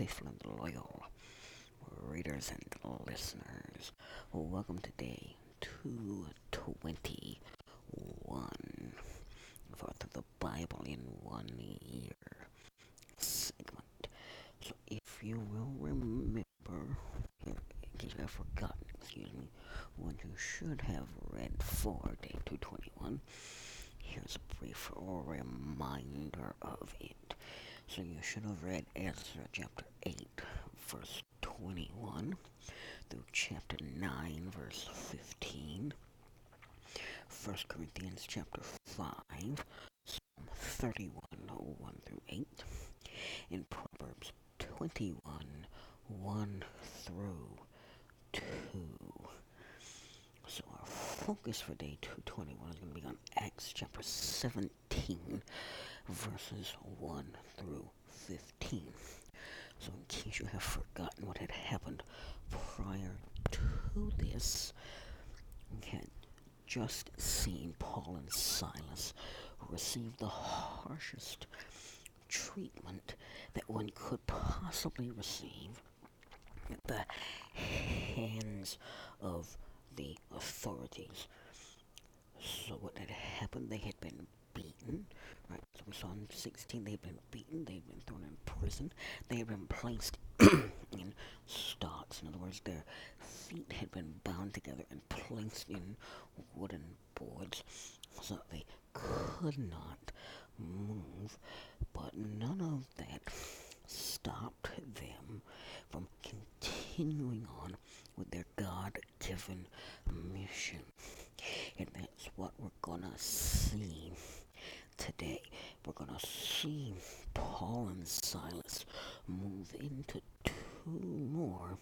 faithful and loyal readers and listeners. Welcome to day 221 for the Bible in one year segment. So if you will remember, in case you have forgotten, excuse me, what you should have read for day 221, here's a brief reminder of it. You should have read Ezra chapter 8, verse 21 through chapter 9, verse 15. 1 Corinthians chapter 5, Psalm 31, 1 through 8, in Proverbs 21, 1 through 2. So our focus for day 221 is going to be on Acts chapter 17, verses 1 through 15. So in case you have forgotten what had happened prior to this, we had just seen Paul and Silas receive the harshest treatment that one could possibly receive at the hands of the authorities. So what had happened, they had been beaten, right? So we saw in 16 they had been beaten, they had been thrown in prison, they had been placed in stocks. In other words, their feet had been bound together and placed in wooden boards so that they could not move. But none of that stopped them from continuing on with their God given mission. And that's what we're gonna see today. We're gonna see Paul and Silas move into two more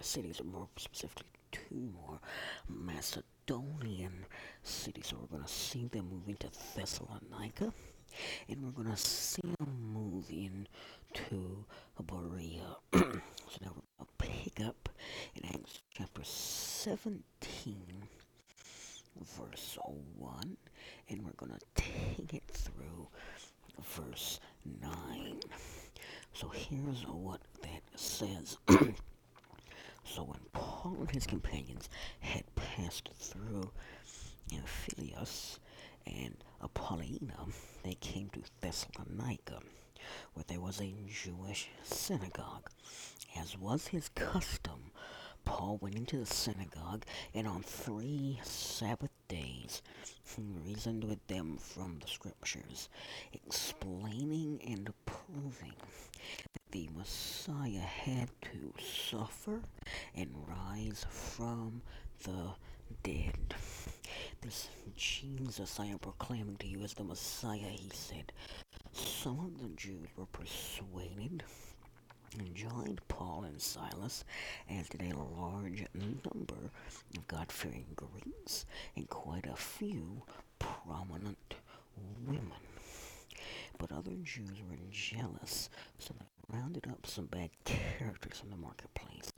cities, or more specifically, two more Macedonian cities. So we're gonna see them move into Thessalonica, and we're gonna see them move into Berea. so now we're gonna pick up in Acts chapter 17 verse 1 and we're going to take it through verse 9. So here's what that says. so when Paul and his companions had passed through Amphipolis and Apollonia, they came to Thessalonica, where there was a Jewish synagogue. As was his custom, Paul went into the synagogue, and on three Sabbath days he reasoned with them from the Scriptures, explaining and proving that the Messiah had to suffer and rise from the dead. This Jesus I am proclaiming to you as the Messiah, he said. Some of the Jews were persuaded joined Paul and Silas, as did a large number of God fearing Greeks and quite a few prominent women. But other Jews were jealous, so they rounded up some bad characters in the marketplace,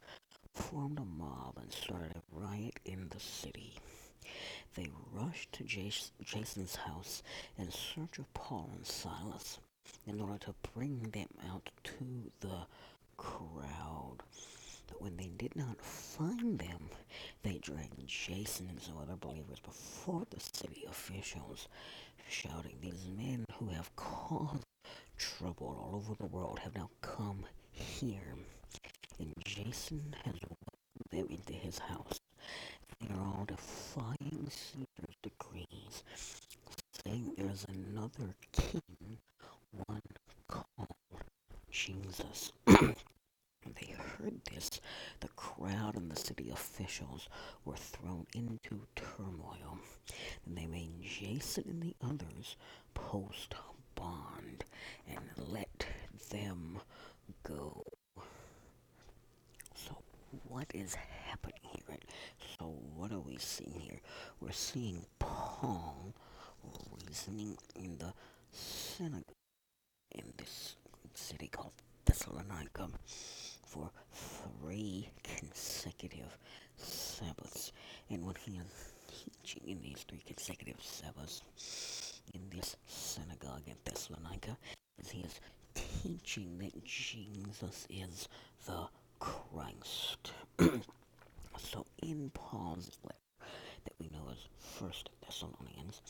formed a mob, and started a riot in the city. They rushed to Jason's house in search of Paul and Silas in order to bring them out to the crowd. But when they did not find them, they dragged Jason and some other believers before the city officials, shouting, These men who have caused trouble all over the world have now come here. And Jason has welcomed them into his house. They are all defying Caesar's decrees, saying there is another king one called Jesus. they heard this, the crowd and the city officials were thrown into turmoil. And they made Jason and the others post bond and let them go. So what is happening here? So what are we seeing here? We're seeing Paul reasoning in the synagogue in this city called Thessalonica for three consecutive Sabbaths. And when he is teaching in these three consecutive Sabbaths in this synagogue in Thessalonica, he is teaching that Jesus is the Christ. so in Paul's letter that we know as First Thessalonians,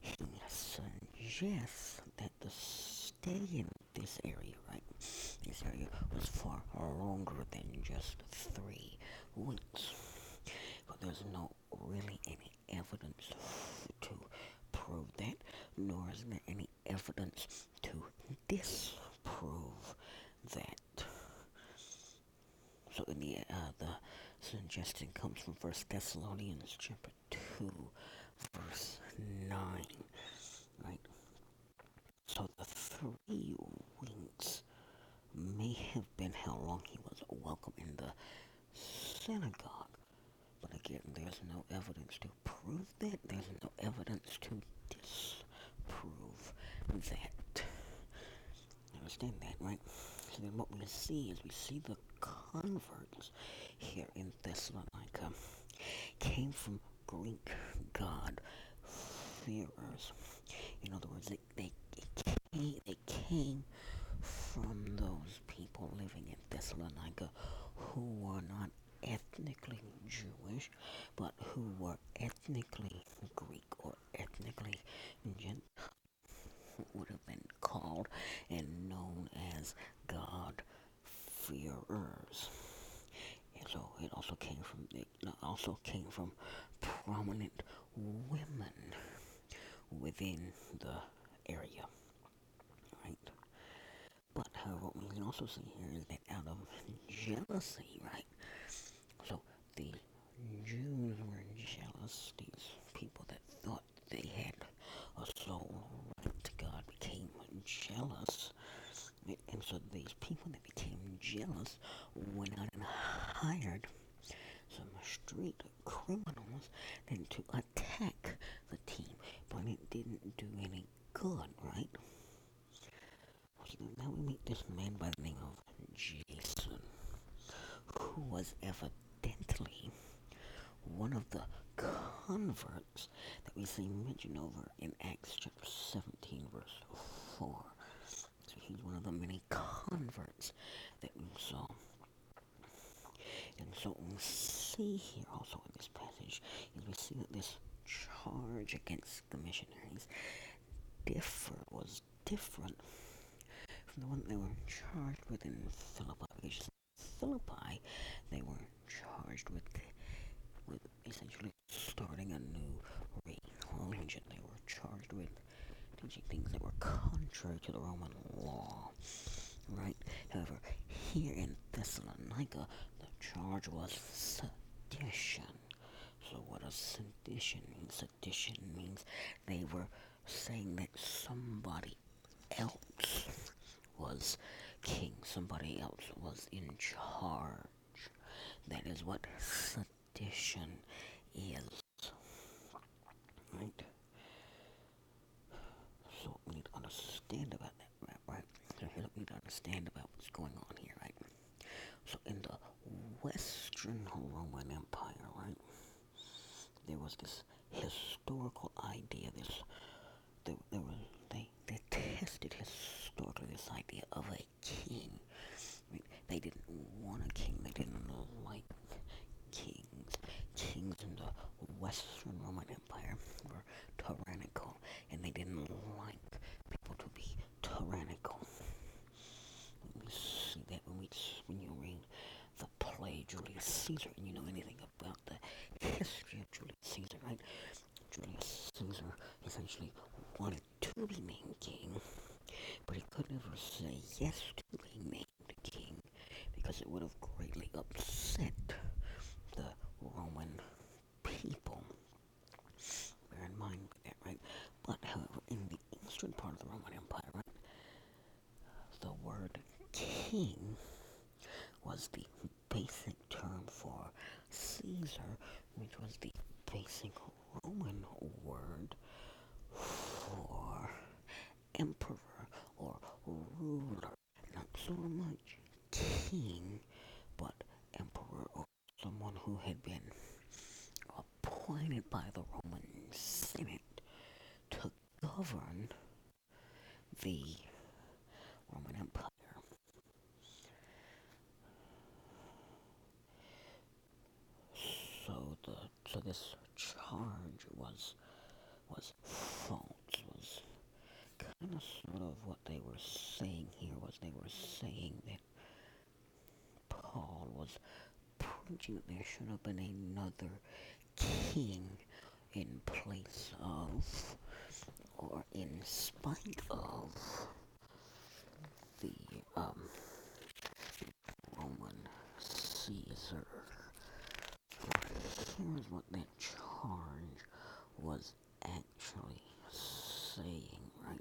he suggests that the stay in this area, right? This area was far longer than just three weeks. But there's no really any evidence to prove that, nor is there any evidence to disprove that. So in the uh, the suggestion comes from First Thessalonians chapter two, verse nine, right? So the three weeks may have been how long he was welcome in the synagogue. But again, there's no evidence to prove that. There's no evidence to disprove that. Understand that, right? So then what we see is we see the converts here in Thessalonica came from Greek god fearers. In other words, they, they, they came from those people living in Thessalonica who were not ethnically Jewish, but who were ethnically Greek or ethnically Gentile, would have been called and known as God fearers. And so it also came from it also came from prominent women within the area. Right? But however, what we can also see here is that out of jealousy, right? So the Jews were jealous. These people that thought they had a sole right to God became jealous. And so these people that became jealous went out and hired some street criminals then to attack the team. But it didn't do any good, right? Now we meet this man by the name of Jason, who was evidently one of the converts that we see mentioned over in Acts chapter 17, verse 4. So he's one of the many converts that we saw. And so what we see here also in this passage is we see that this charge against the missionaries differ was different the one they were charged with in Philippi. Philippi, they were charged with with essentially starting a new religion. They were charged with teaching things that were contrary to the Roman law. Right? However, here in Thessalonica, the charge was sedition. So what does sedition mean? Sedition means they were saying that somebody else was king. Somebody else was in charge. That is what sedition is. Right? So we need to understand about that, right? right? We need to understand about what's going on here, right? So in the Western Roman Empire, right, there was this historical idea, this there, there was they they tested historically this idea of a king. I mean, they didn't want a king. They didn't like kings. Kings in the Western Roman Empire were tyrannical, and they didn't like people to be tyrannical. We see that when we when you read the play Julius Caesar, and you know anything about the history of Julius Caesar, right? Julius Caesar essentially wanted to be named king, but he could never say yes to be named king because it would have greatly upset the Roman people. Bear in mind that, right? But however, in the eastern part of the Roman Empire, right, the word king was the basic term for Caesar, which was the basic Roman word for emperor or ruler. Not so much king, but emperor or someone who had been appointed by the Roman Senate to govern the Roman Empire. So the so this charge was was false, was kind of sort of what they were saying here was they were saying that Paul was have been another king in place of or in spite of the um, Roman Caesar. Here's what that charge was actually saying, right?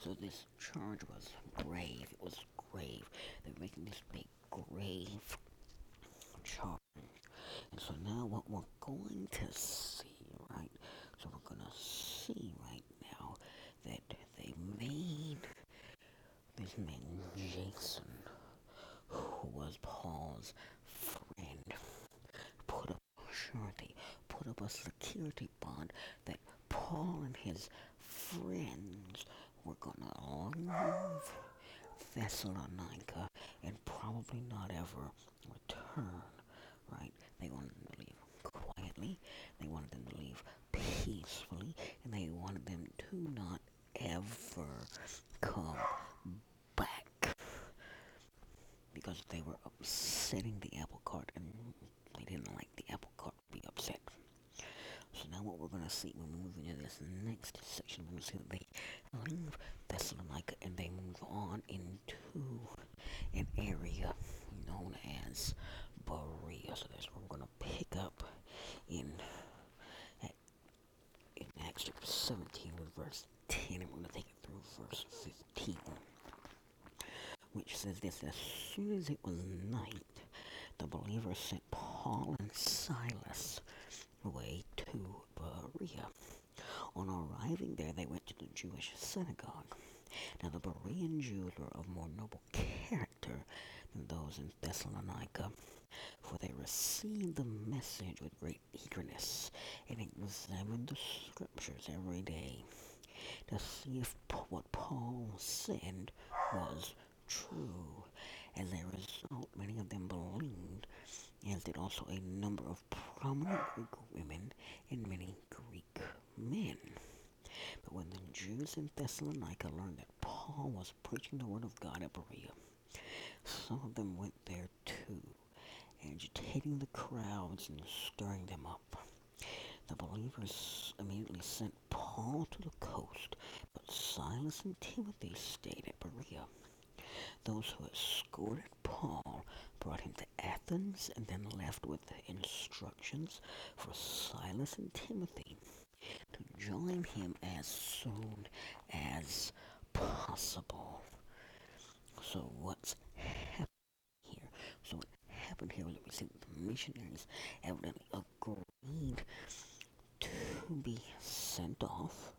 So this charge was grave. It was grave. They're making this big grave charge. And so now what we're going to see, right? So we're going to see right now that they made this man Jason, who was Paul's friend, put up a surety, put up a security bond that Paul and his friends were gonna leave Thessalonica and probably not ever return, right? They wanted them to leave quietly, they wanted them to leave peacefully, and they wanted them to not ever come back. Because they were upsetting the apple cart and they didn't like the apple cart to be upset. So now what we're going to see when we move into this next section, we're going to see that they leave Thessalonica and they move on into an area known as Berea. So that's where we're going to pick up in in Acts chapter 17 with verse 10, and we're going to take it through verse 15, which says this As soon as it was night, the believers sent Paul and Silas away to Berea. On arriving there, they went to the Jewish synagogue. Now, the Berean Jews were of more noble character than those in Thessalonica, for they received the message with great eagerness and examined the scriptures every day to see if what Paul said was true. As a result, many of them believed, as did also a number of prominent Greek women and many Greek men. But when the Jews in Thessalonica learned that Paul was preaching the word of God at Berea, some of them went there too, agitating the crowds and stirring them up. The believers immediately sent Paul to the coast, but Silas and Timothy stayed at Berea. Those who escorted Paul brought him to Athens and then left with instructions for Silas and Timothy to join him as soon as possible. So what's happening here? So what happened here was that we see the missionaries evidently agreed to be sent off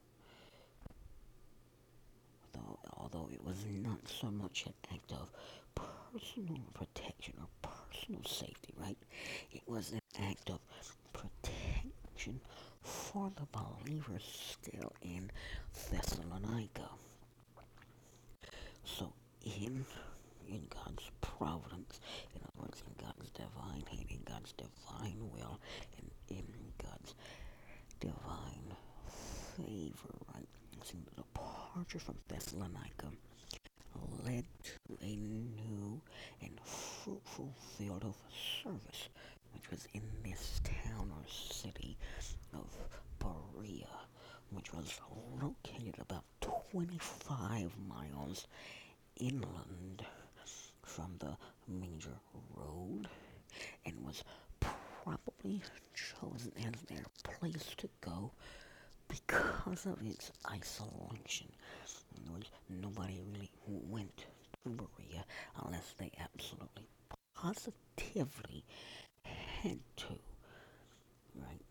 though, although it was not so much an act of personal protection or personal safety, right? It was an act of protection for the believers still in Thessalonica. So, in in God's providence, in other words, in God's divine hand, in God's divine will, and in God's divine favor, right? So the departure from Thessalonica led to a new and fruitful field of service, which was in this town or city of Berea, which was located about 25 miles inland from the major road and was probably chosen as their place to go because of its isolation. In words, nobody really went to Berea unless they absolutely positively had to. Right?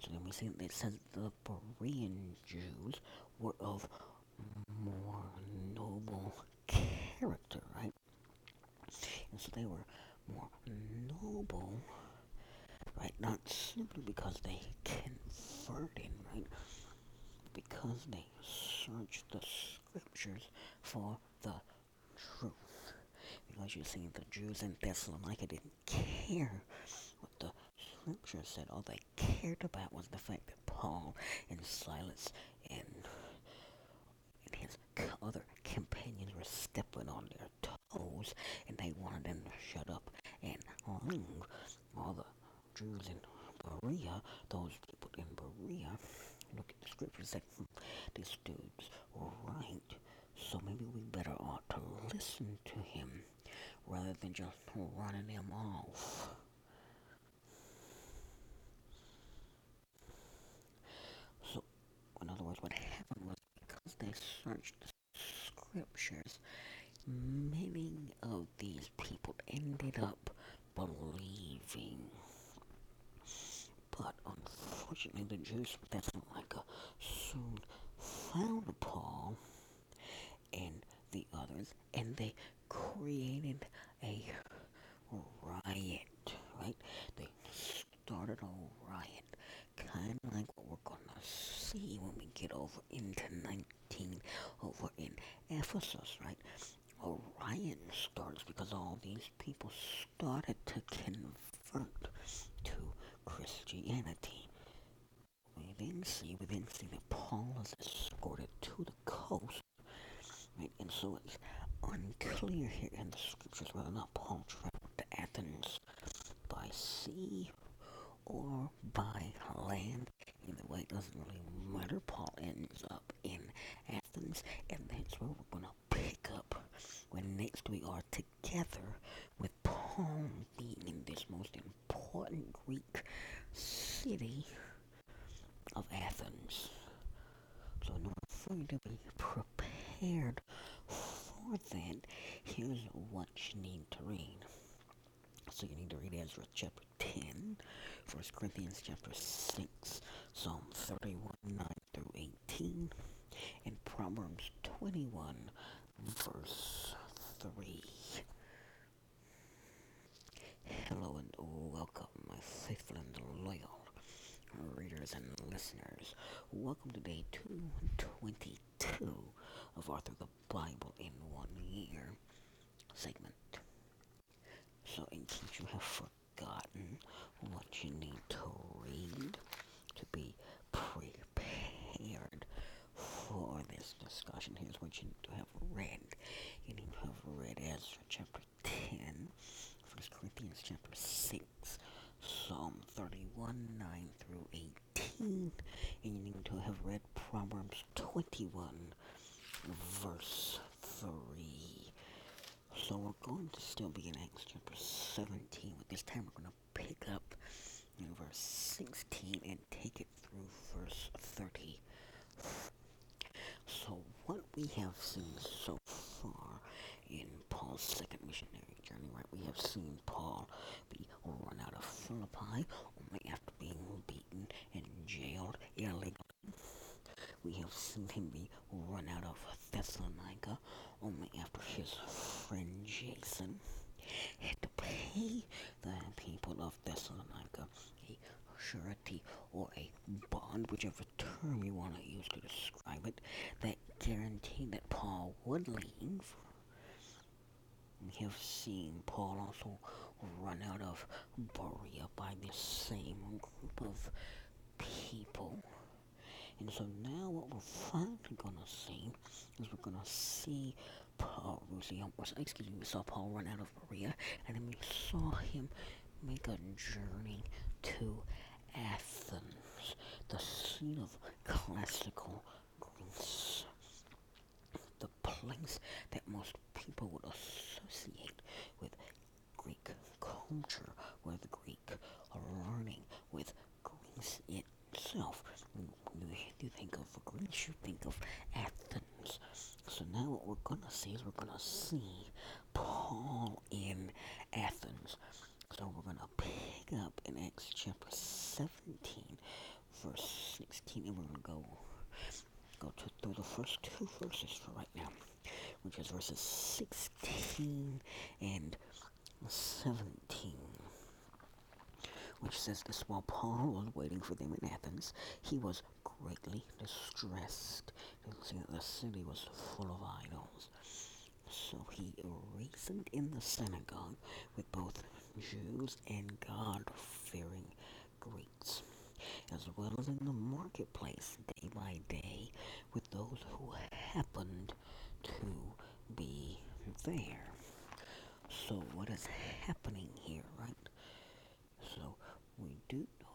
So then we see that it says the Berean Jews were of more noble character, right? And so they were more noble, right? Not simply because they right? because they searched the scriptures for the truth. Because you see, the Jews in Thessalonica didn't care what the scriptures said. All they cared about was the fact that Paul and Silas and, and his other companions were stepping on their toes and they wanted them to shut up and leave. All the Jews in Berea, those people in Berea, look at the scriptures hmm, this dude's right. So maybe we better ought to listen to him rather than just running him off. So, in other words, what happened was because they searched the scriptures, many of these people ended up believing. But unfortunately, the Jews, that's like a soon found Paul and the others, and they created a riot, right? They started a riot, kind of like what we're gonna see when we get over into 19 over in Ephesus, right? A riot starts because all these people started to convert to Christianity. We then see, we then see that Paul is escorted to the coast, right? And so it's unclear here in the scriptures whether or not Paul traveled to Athens by sea or by land. Either way, it doesn't really matter. Paul ends up in Athens, and that's where we're going to pick up when next we are together with Paul being in this most important Greek city of Athens. So in order to be prepared for that, here's what you need to read. So you need to read Ezra chapter 10, 1 Corinthians chapter 6, Psalm 31, 9 through 18, and Proverbs 21, verse 3. Hello and welcome, my faithful and loyal readers and listeners. Welcome to day 222 of Arthur the Bible in One Year segment. So, in case you have forgotten what you need to read to be prepared for this discussion, here's what you need to have read. You need to have read Ezra chapter 10, 1 Corinthians chapter 6, Psalm 31, 9 through 18, and you need to have read Proverbs 21, verse 3. So we're going to still be in Acts chapter 17, but this time we're going to pick up in verse 16 and take it through verse 30. So what we have seen so far in Paul's second missionary right? We have seen Paul be run out of Philippi only after being beaten and jailed illegally. We have seen him be run out of Thessalonica only after his friend Jason had to pay the people of Thessalonica a surety or a bond, whichever term you want to use to describe it, that guaranteed that Paul would leave we have seen Paul also run out of Berea by this same group of people. And so now what we're finally to see is we're to see Paul, we oh, excuse me, we saw Paul run out of Berea, and then we saw him make a journey to Athens, the scene of classical Greece, the place that most people would associate with Greek culture, where the Greek are learning with Greece itself. When you think of Greece, you think of Athens. So now what we're going to see see Paul in Athens. So we're going to pick up in Acts chapter 17, verse 16, and we're going to go go to, through the first two verses for right now which is verses 16 and 17 which says this while Paul was waiting for them in Athens, he was greatly distressed and seeing that the city was full of idols. So he reasoned in the synagogue with both Jews and God-fearing Greeks, as well as in the marketplace day by day with those who happened to be there. So what is happening here, right? So we do know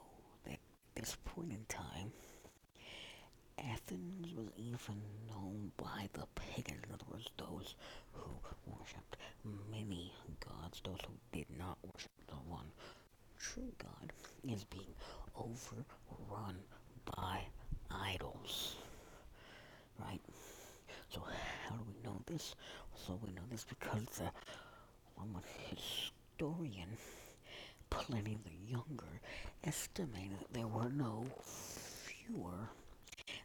that at this point in time, Athens was even known by the pagans, in other words, those who worshipped many gods, those who did not worship the one true God, is being overrun by idols. Right? So how do we know this? So we know this because the Roman historian Pliny the Younger estimated that there were no fewer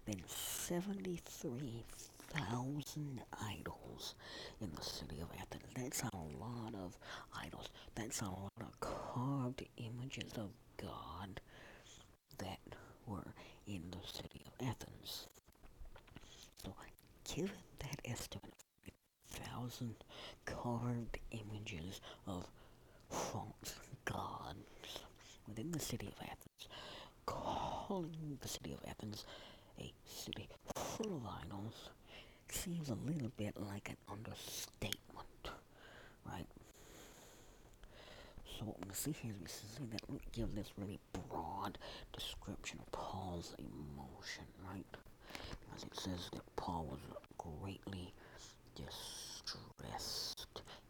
than 73,000 idols in the city of Athens. That's a lot of idols. That's a lot of carved images of God that were in the city of Athens. So, given that estimate of thousand carved images of false gods within the city of Athens, calling the city of Athens idols seems a little bit like an understatement, right? So what we see here is we see that we give this really broad description of Paul's emotion, right? Because it says that Paul was greatly distressed.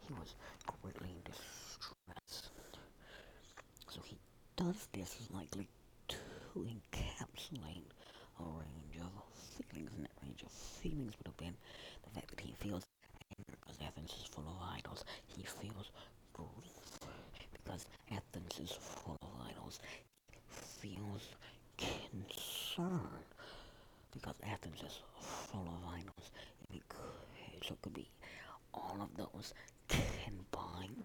He was greatly distressed. So he does this likely to encapsulate a range of feelings, feelings would have been the fact that he feels anger because Athens is full of idols. He feels grief because Athens is full of idols. He feels concern because Athens is full of idols. Could, so it could be all of those combined.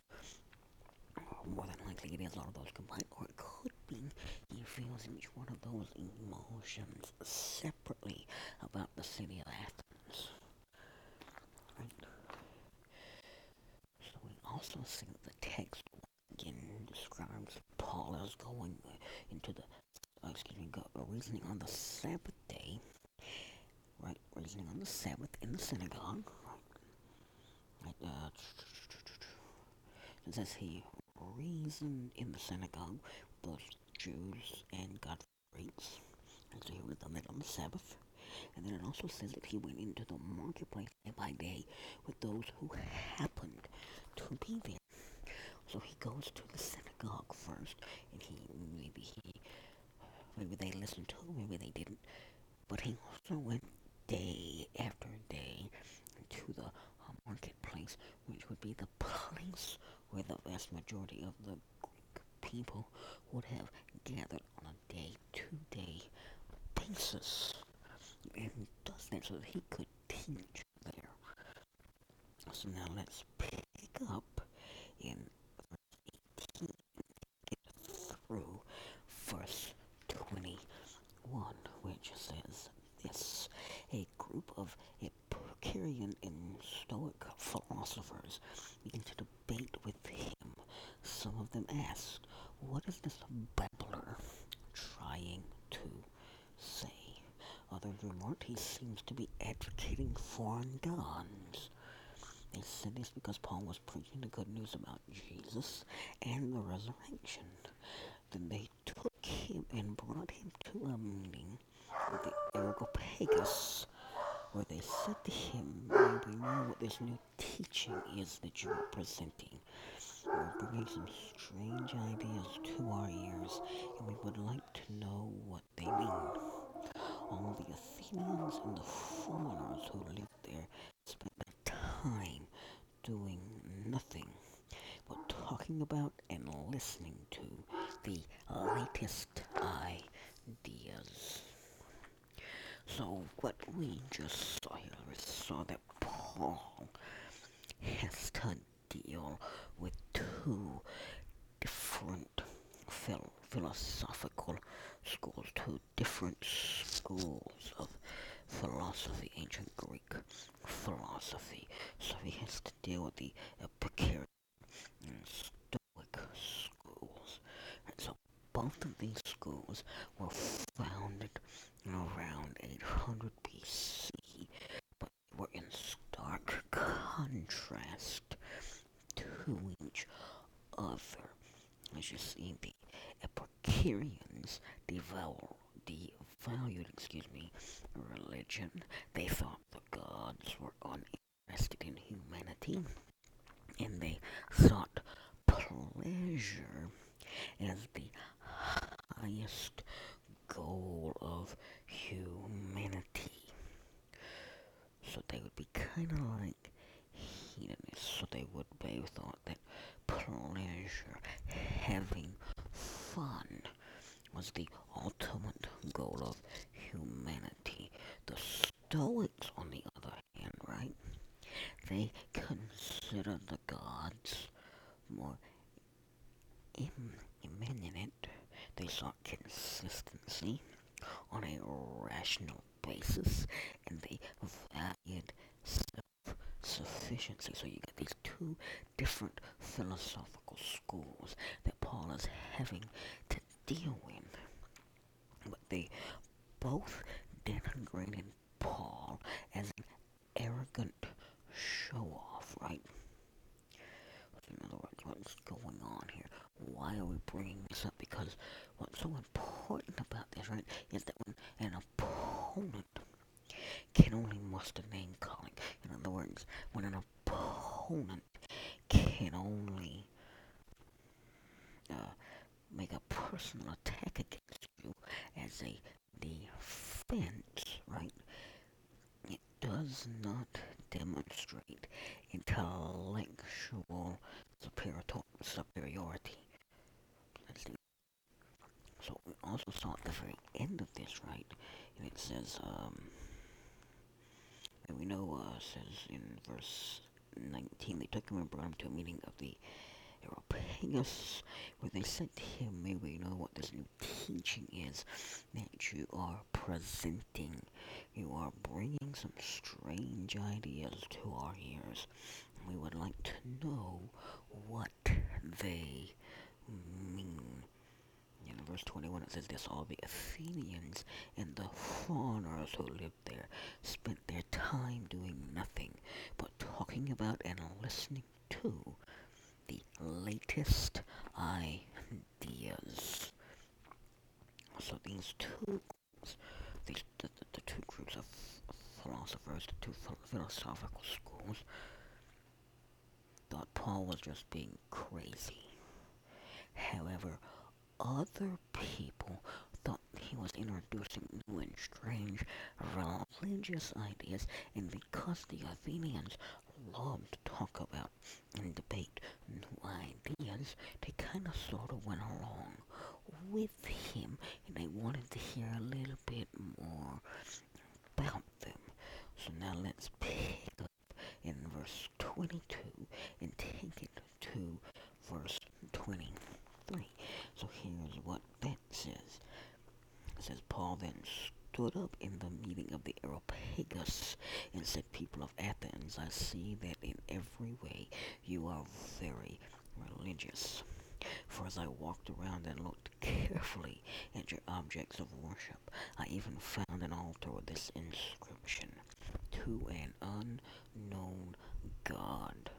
More than likely it is all of those combined. Or it could be he feels each one of those emotions separately about the city of Athens. Right? Also see that the text again describes Paul as going into the, uh, excuse me, go, uh, reasoning on the Sabbath day, right? Reasoning on the Sabbath in the synagogue, right? right uh, it says he reasoned in the synagogue with Jews and God Greeks. And so he done that on the Sabbath. And then it also says that he went into the marketplace day by day with those who happened to be there. So he goes to the synagogue first, and he maybe he maybe they listened to him, maybe they didn't. But he also went day after day to the uh, marketplace, which would be the place where the vast majority of the Greek people would have gathered on a day-to-day basis. And does that so that he could teach there. So now let's pick up in verse 18 get through verse 21, which says this. A group of Epicurean and Stoic philosophers began to debate with him. Some of them asked, What is this babbler trying to say? Others remarked he seems to be advocating foreign gods. They said this because Paul was preaching the good news about Jesus and the resurrection. Then they took him and brought him to a meeting with the Areopagus, where they said to him, we know what this new teaching is that you are presenting. You're bringing some strange ideas to our ears, and we would like to know what they mean. All the Athenians and the foreigners who lived there spent time doing nothing but talking about and listening to the latest ideas. So what we just saw here is saw that Paul has to deal with two different phil- philosophical schools, two different schools of philosophy, ancient Greek philosophy. So he has to deal with the Epicurean and Stoic schools. And so both of these schools were founded around 800 BC, but they were in stark contrast to each other. As you see, the Epicureans devour, devalued, excuse me, religion. They thought the gods were uninterested in humanity, and they sought pleasure as the highest goal of humanity. So they would be kind of like hedonists. So they would be thought that pleasure, having fun, was the ultimate goal of humanity. The Stoics, on the other hand, right? They consider the gods more imminent. They sought consistency on a rational basis, and they valued self-sufficiency. So you got these two different philosophical schools that Paul is having to with. But they both denigrated Paul as an arrogant show-off, right? In other words, what's going on here? Why are we bringing this up? Because what's so important about this, right, is that when an opponent can only muster name calling. In other words, when an opponent can only uh, make a personal attack against you as a defense, right? It does not demonstrate intellectual superiority. So we also saw at the very end of this, right? And it says, um, and we know, uh, says in verse 19, they took him and brought him to a meeting of the Areopagus, where they said to him, May we know what this new teaching is that you are presenting. You are bringing some strange ideas to our ears. We would like to know what they mean. In verse 21 it says this, all the Athenians and the foreigners who lived there spent their time doing nothing but talking about and listening to the latest ideas. So these two groups, these, the, the, the two groups of philosophers, the two philosophical schools, thought Paul was just being crazy. However, other people thought he was introducing new and strange religious ideas, and because the Athenians loved to talk about and debate new ideas, they kind of sort of went along with him, and they wanted to hear a little bit more about them. So now let's pick up in verse 22 and take it to verse 23. So here's what that says. It says, Paul then stood up in the meeting of the Areopagus and said, People of Athens, I see that in every way you are very religious. For as I walked around and looked carefully at your objects of worship, I even found an altar with this inscription, To an unknown God.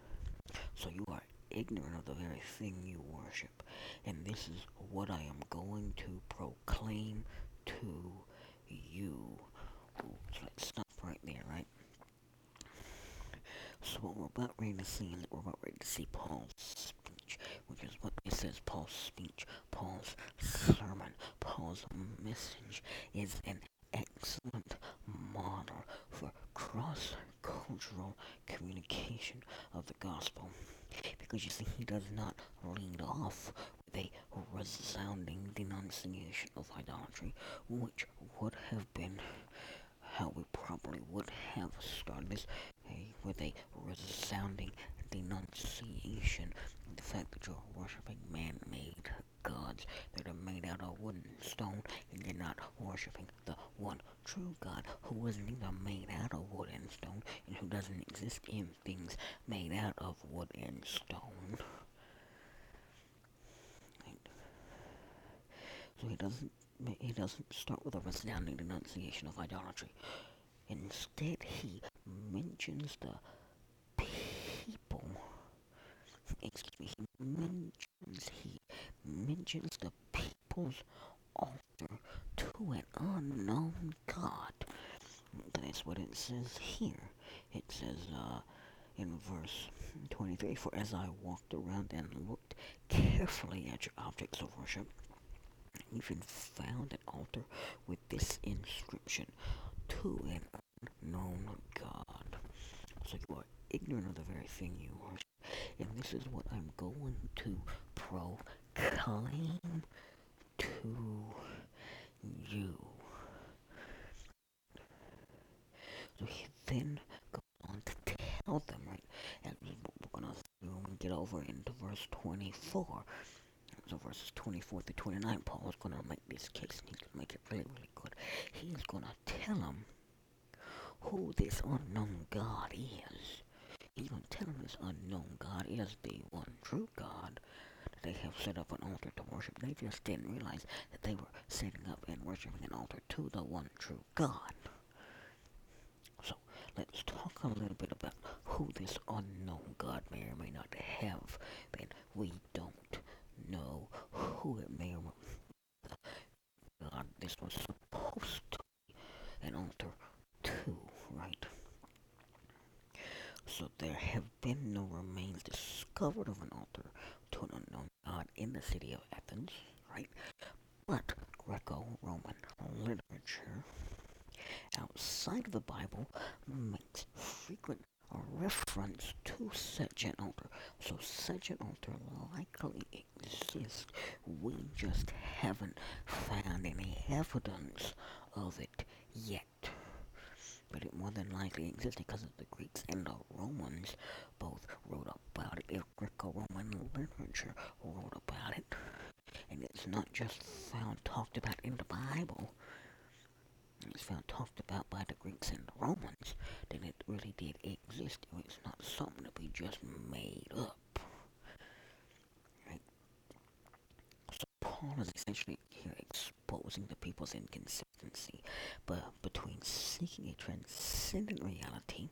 So you are ignorant of the very thing you worship. And this is what I am going to proclaim to you. Stop right there, right? So what we're about ready to see is we're about ready to see Paul's speech, which is what it says Paul's speech, Paul's sermon, Paul's message is an excellent model for cross-cultural communication of the gospel. Because you see, he does not lead off with a resounding denunciation of idolatry, which would have been how we probably would have started this eh, with a resounding denunciation of the fact that you're worshiping man-made gods that are made out of wood and stone, and you're not worshiping the one true God who is neither made out of wood and stone and who doesn't exist in things made out of wood and stone. So he doesn't he doesn't start with a resounding denunciation of idolatry. Instead, he mentions the people. Excuse me. He mentions he mentions the people's altar to an unknown God. That's what it says here. It says uh, in verse 23, For as I walked around and looked carefully at your objects of worship, I even found an altar with this inscription, To an unknown God. So you are ignorant of the very thing you worship. And this is what I'm going to proclaim to you. So he then goes on to tell them, right? And we're to get over into verse 24. So verses 24 through 29, Paul is to make this case, and he's to make it really, really good. He's to tell them who this unknown God is. He's to tell them this unknown God is the one true God they have set up an altar to worship. They just didn't realize that they were setting up and worshiping an altar to the one true God. So let's talk a little bit about who this unknown God may or may not have been. we don't know who it may or may God this was supposed to be an altar to, right? So there have been no remains discovered of an altar to an unknown God in the city of Athens, right? But Greco-Roman literature outside of the Bible makes frequent reference to such an altar. So such an altar likely exists. We just haven't found any evidence of it yet. But it more than likely existed because the Greeks and the Romans both wrote about it. If Greco-Roman literature wrote about it. And it's not just found talked about in the Bible it's found talked about by the Greeks and the Romans, then it really did exist. It's not something to be just made up. Right? So Paul is essentially here exposing the people's inconsistency but between seeking a transcendent reality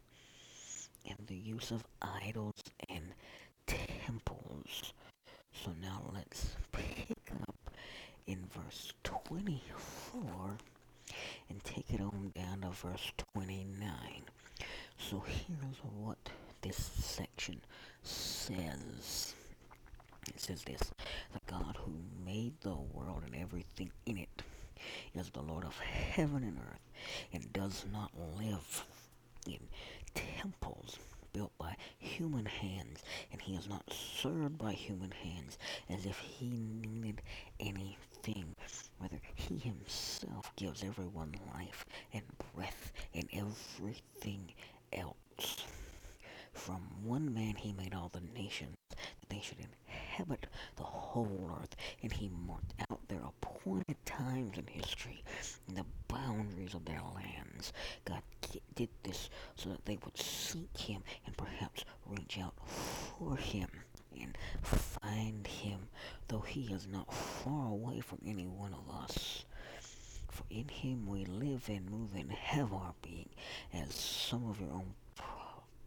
and the use of idols and temples. So now let's pick up in verse 24 and take it on down to verse 29. So here's what this section says. It says this The God who made the world and everything in it is the Lord of heaven and earth and does not live in temples built by human hands, and he is not served by human hands as if he needed anything whether he himself gives everyone life and breath and everything else. From one man he made all the nations, should inhabit the whole earth, and he marked out their appointed times in history and the boundaries of their lands. God did this so that they would seek him and perhaps reach out for him and find him, though he is not far away from any one of us. For in him we live and move and have our being, as some of your own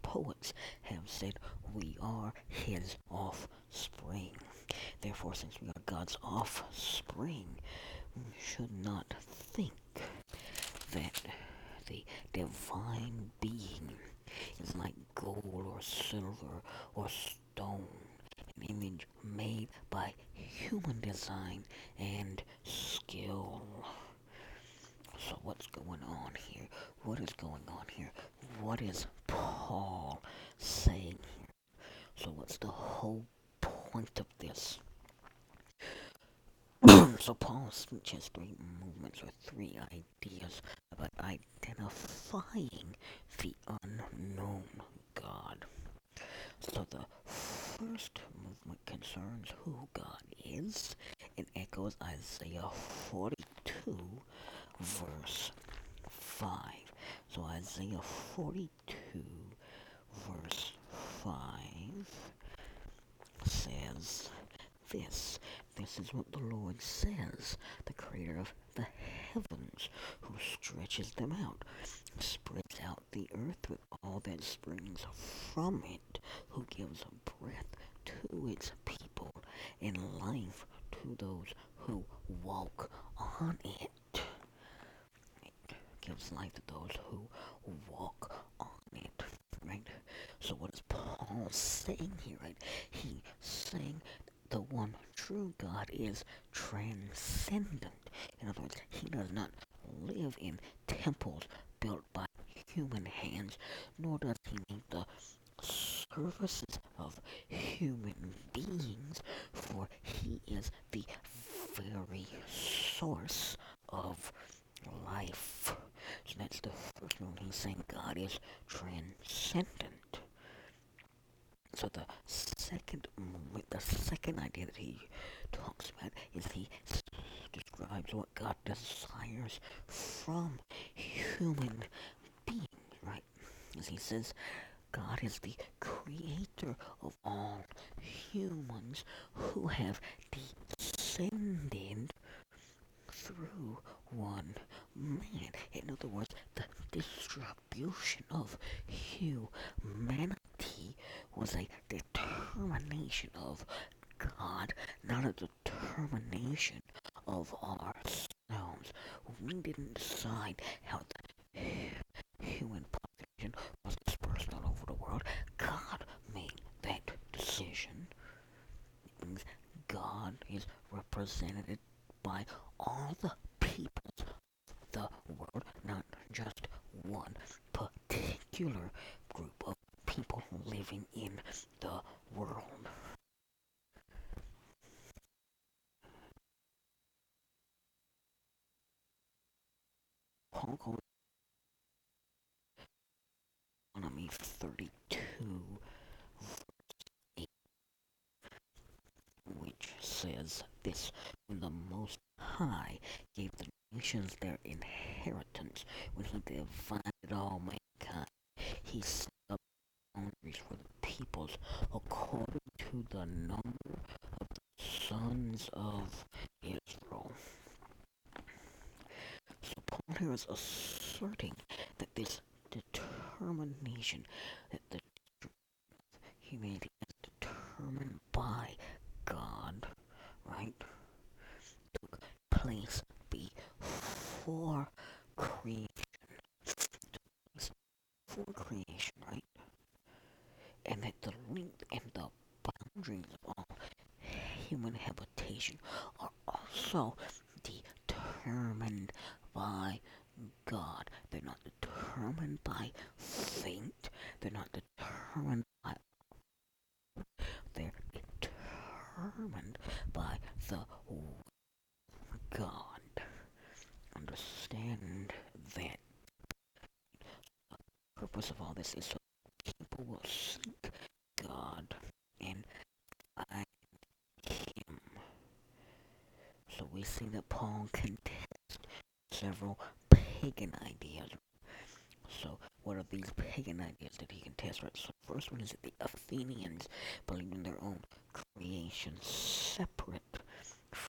poets have said, we are his offspring. Therefore, since we are God's offspring, we should not think that the divine being is like gold or silver or stone an image made by human design and skill. So what's going on here? What is going on here? What is Paul saying here? So what's the whole point of this? so speech has three movements or three ideas about identifying the unknown God. So the first movement concerns who God is and echoes Isaiah 42, verse 5. So Isaiah 42, verse 5 says this. This is what the Lord says, the creator of the heavens, who stretches them out, spreads out the earth with all that springs from it, who gives breath to its people and life to those who walk on it. Life to those who walk on it, right? So what is Paul saying here, right? He's saying the one true God is transcendent. In other words, he does not live in temples built by human hands, nor does he need the services of human beings, for he is the very source of life. So that's the first one he's saying God is transcendent. So the second the second idea that he talks about is he describes what God desires from human beings, right? As he says, God is the creator of all humans who have descended through one man. Other words, the distribution of humanity was a determination of God, not a determination of ourselves. We didn't decide how the human population was dispersed all over the world. God made that decision. It means God is represented by all the peoples of the world, not just one particular group of people living in the world. Paul goes Deuteronomy 32, 8, which says this When the Most High gave the nations their inheritance, when he divided all mankind, he set up boundaries for the peoples according to the number of the sons of Israel. So Paul here is asserting that this that the humanity is determined by God, right, took place before creation. Before creation, right? And that the length and the boundaries of all human habitation are also determined by God. They're not determined by fate. They're not determined by. They're determined by the God. Understand that the so people will seek God and find Him. So we see that Paul contests several pagan ideas. So what are these pagan ideas that he contests? Right. So first one is that the Athenians believed in their own creation separate from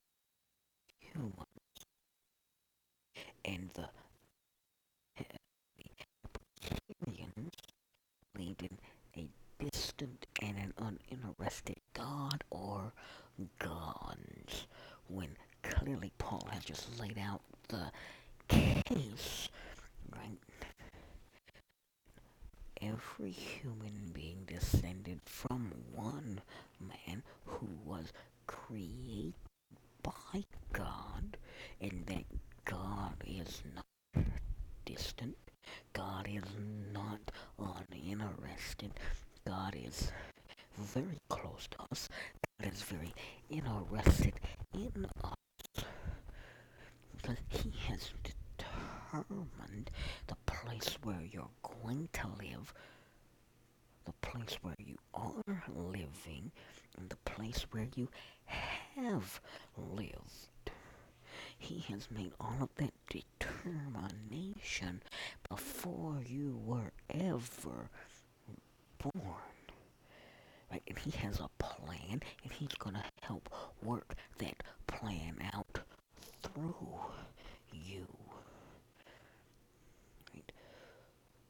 humans, and the Epicureans believed in a distant and an uninterested god or gods. When clearly Paul has just laid out the case, right? Every human being descended from one man who was created by God, and that God is not distant, God is not uninterested, God is very close to us, God is very interested in us, because He has determined the place where you're going to live, the place where you are living, and the place where you have lived. He has made all of that determination before you were ever born. Right? And he has a plan, and he's going to help work that plan out through you. Right?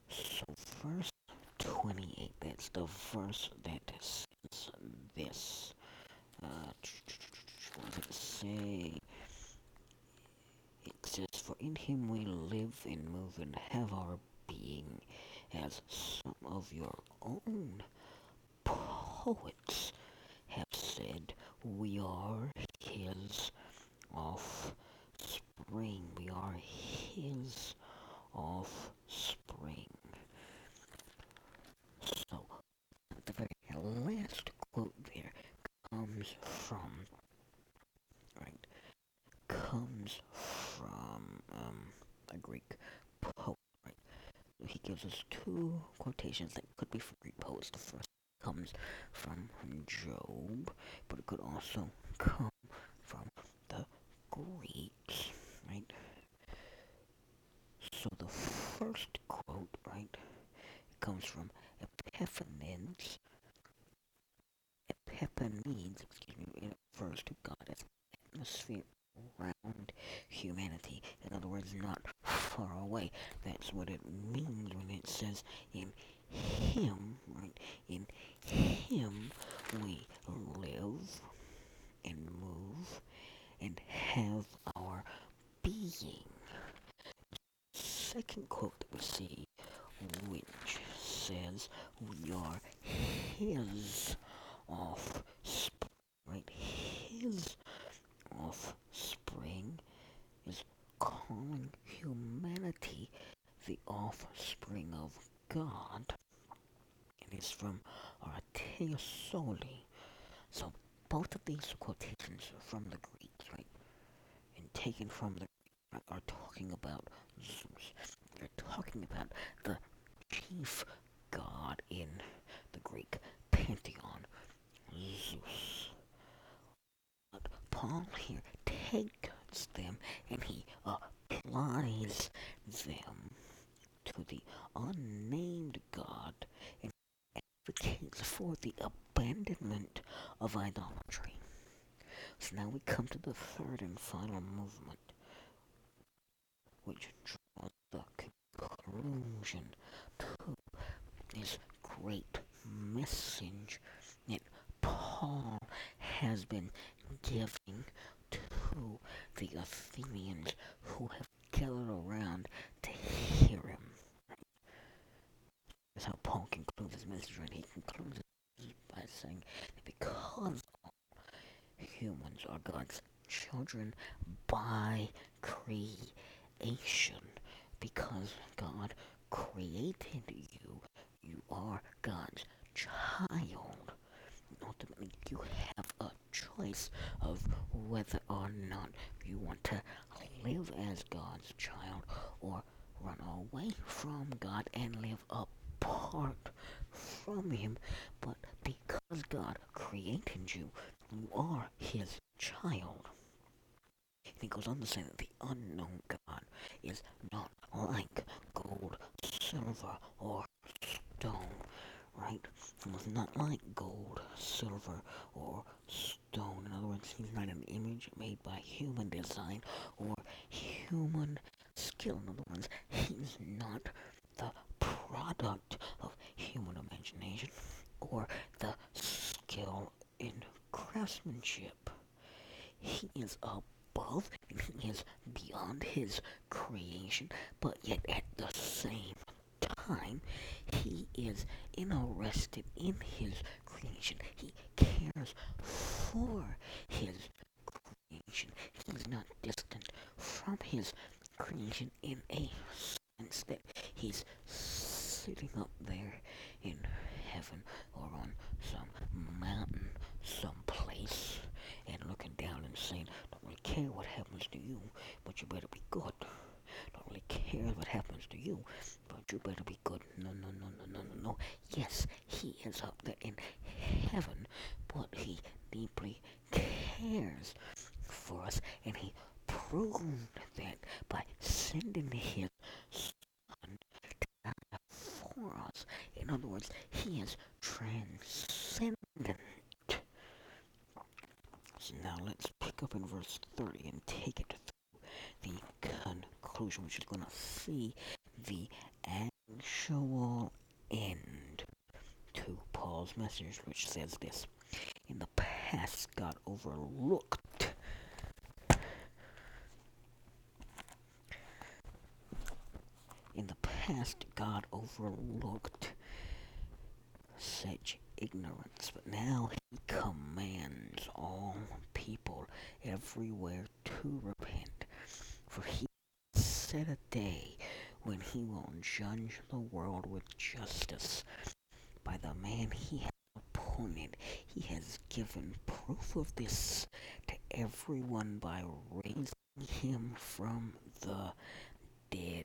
So, verse 28, that's the verse that says this. Uh, what does it say? It says, For him we live and move and have our being, as some of your own poets have said, we are his offspring. We are his offspring. So, the very last quote there comes from, right, comes from um, a Greek poet, right? Gives us two quotations that could be Greek. The first comes from Job, but it could also come from the Greeks, right? So the first quote, right, comes from Epiphanes. Epiphanes, excuse me, it refers to God as atmosphere around humanity. In other words, not far away. That's what it means when it says in Him, right? In Him we live and move and have our being. Second quote that we see, which says we are His offspring, right? His offspring is calling humanity the offspring of God. From Aratus of Soli. So both of these quotations are from the Greeks, right? And taken from the are talking about Zeus. They're talking about the chief god in the Greek pantheon, Zeus. But Paul here takes them and he applies them to the unnamed God and advocates for the abandonment of idolatry. So now we come to the third and final movement, which draws the conclusion to this great message that Paul has been giving to the Athenians who have gathered around to hear him. That's how Paul concludes his message, and he concludes it by saying that because humans are God's children by creation, because God created you, you are God's child. Ultimately, you have a choice of whether or not you want to live as God's child or run away from God and live apart from Him. But because God created you, you are His child. And he goes on to say that the unknown God is not like gold, silver, or stone, right? He was not like gold, silver, or stone. In other words, he's not an image made by human design or human skill. In other words, he's not the product of human imagination or the skill in craftsmanship. He is above and he is beyond his creation, but yet at the same time, he is interested in his creation. He cares for his creation. He is not distant from his creation in a sense that he's sitting up there in heaven or on some mountain someplace and looking down and saying, don't really care what happens to you, but you better be good. Don't really care what happens to you, but you better be good. No, no, no, no, no, no, no. Yes, he is up there in heaven, but he deeply cares for us and he proved that by sending his son to die for us. In other words, he is transcendent. So now let's pick up in verse 30 and take it through the conclusion, which is going to see the actual end to Paul's message, which says this In the past, God overlooked Past, God overlooked such ignorance, but now He commands all people everywhere to repent. For He set a day when He will judge the world with justice by the man He has appointed. He has given proof of this to everyone by raising Him from the dead.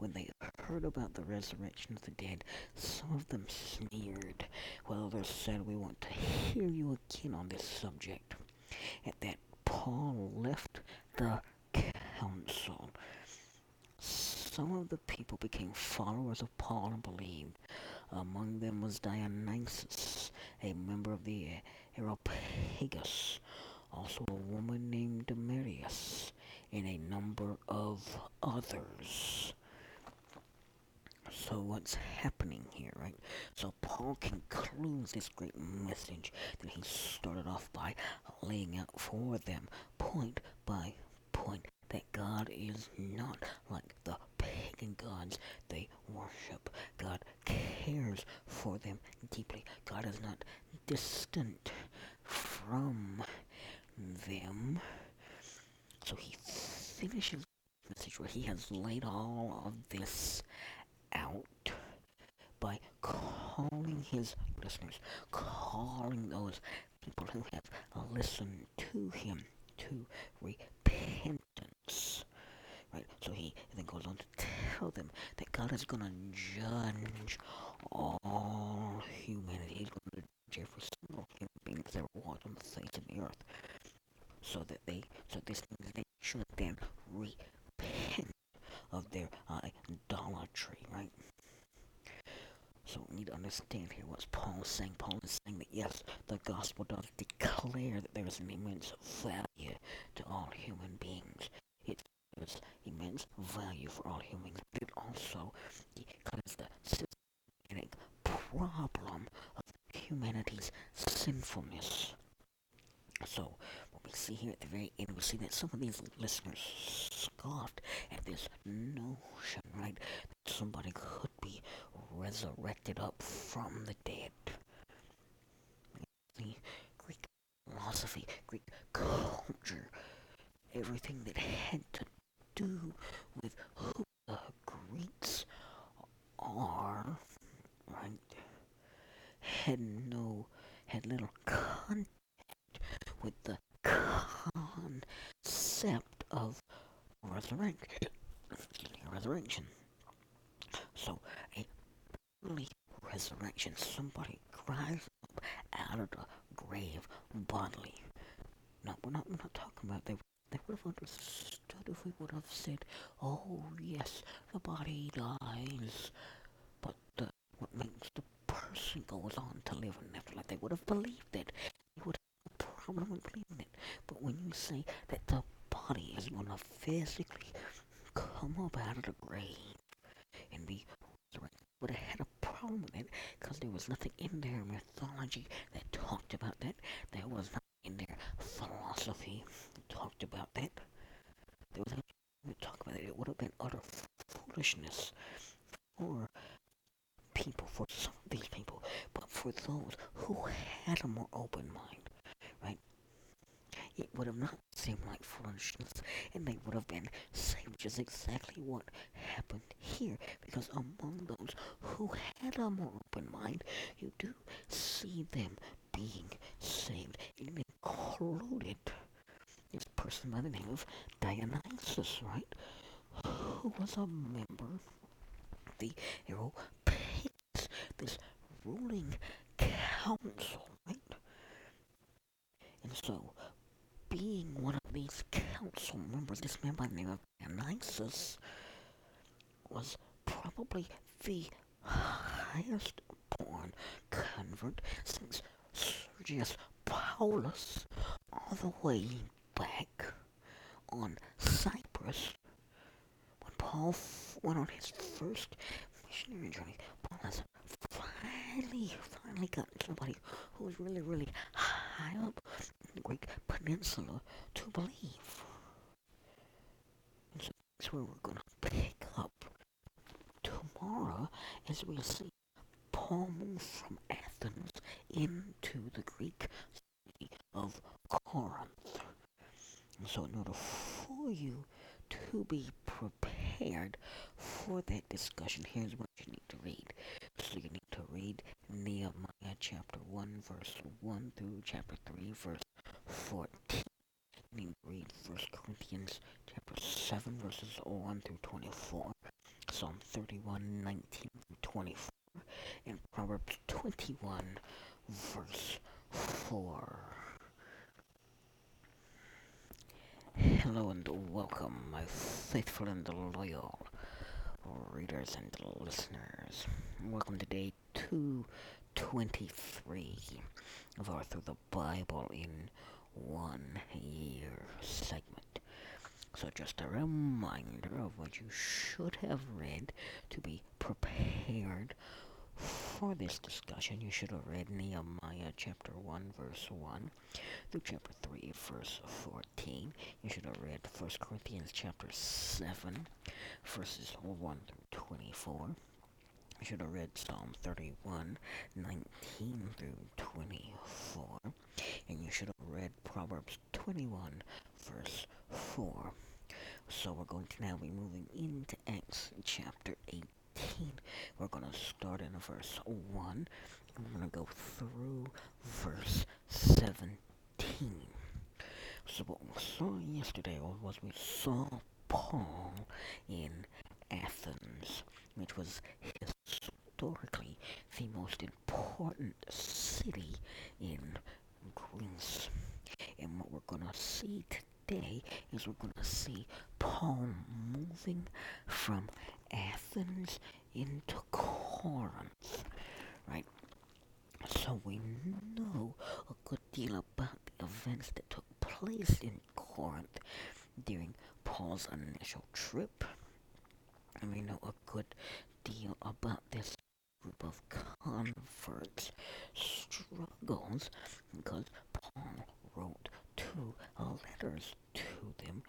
When they heard about the resurrection of the dead, some of them sneered, while others said, We want to hear you again on this subject. At that, Paul left the council. Some of the people became followers of Paul and believed. Among them was Dionysius, a member of the Areopagus, also a woman named Damaris, and a number of others. So what's happening here, right? So Paul concludes this great message that he started off by laying out for them, point by point, that God is not like the pagan gods they worship. God cares for them deeply. God is not distant from them. So he finishes the message where he has laid all of this out by calling his listeners, calling those people who have listened to him to repentance. Right? So he then goes on to tell them that God is going to judge all humanity. He's going to judge every single human being that ever walked on the face of the earth. So that they, so this they should then repent of their uh, idolatry, right? So we need to understand here what Paul is saying. Paul is saying that yes, the gospel does declare that there is an immense value to all human beings. It has immense value for all humans. But it also declares the systematic problem of humanity's sinfulness. So, what we see here at the very end, we see that some of these listeners scoffed at this notion, right, that somebody could be resurrected up from the dead. The Greek philosophy, Greek culture, everything that had to do with who the Greeks are, right, had no, had little contact with the concept of resurrection. resurrection. So, a early resurrection, somebody cries up out of the grave bodily. No, we're not, we're not talking about they, they would have understood if we would have said, oh, yes, the body dies, but the, what makes the person goes on to live in afterlife. They would have believed it. But when you say that the body is to physically come up out of the grave and be resurrected, would have had a problem with it because there was nothing in their mythology that talked about that. There was nothing in their philosophy that talked about that. There was nothing that talked about it. It would have been utter foolishness for people, for some of these people, but for those who had a more open mind it would have not seemed like foolishness, and they would have been saved, which is exactly what happened here. Because among those who had a more open mind, you do see them being saved. Included this person by the name of Dionysius, right? Who was a member of the Areopagus, this ruling council, right? And so being one of these council members, this man by the name of Dionysius was probably the highest born convert since Sergius Paulus all the way back on Cyprus when Paul went on his first missionary journey. Paul has finally, finally gotten somebody who was really, really high up in the Greek peninsula to believe. And so that's where we're going to pick up tomorrow as we see Paul move from Athens into the Greek city of Corinth. And so in order for you to be prepared for that discussion, here's what you need to read. So you need to read Nehemiah chapter 1, verse 1 through chapter 3, verse 14. You need to read 1 Corinthians chapter 7, verses 1 through 24. Psalm 31, 19 through 24. And Proverbs 21, verse 4. Hello and welcome, my faithful and loyal readers and listeners. Welcome to day 223 of our Through the Bible in One Year segment. So, just a reminder of what you should have read to be prepared for this discussion, you should have read Nehemiah chapter 1, verse 1 through chapter 3, verse 14. You should have read 1 Corinthians chapter 7, verses 1 through 24. You should have read Psalm 31, 19 through 24. And you should have read Proverbs 21, verse 4. So we're going to now be moving into Acts chapter 18. We're going to start in verse 1 and we're going to go through verse 17. So what we saw yesterday was we saw Paul in Athens, which was historically the most important city in Greece. And what we're going to see today is we're going to see Paul moving from Athens into Corinth, right? So we know a good deal about the events that took place in Corinth during Paul's initial trip. And we know a good deal about this group of converts' struggles because Paul wrote two letters to them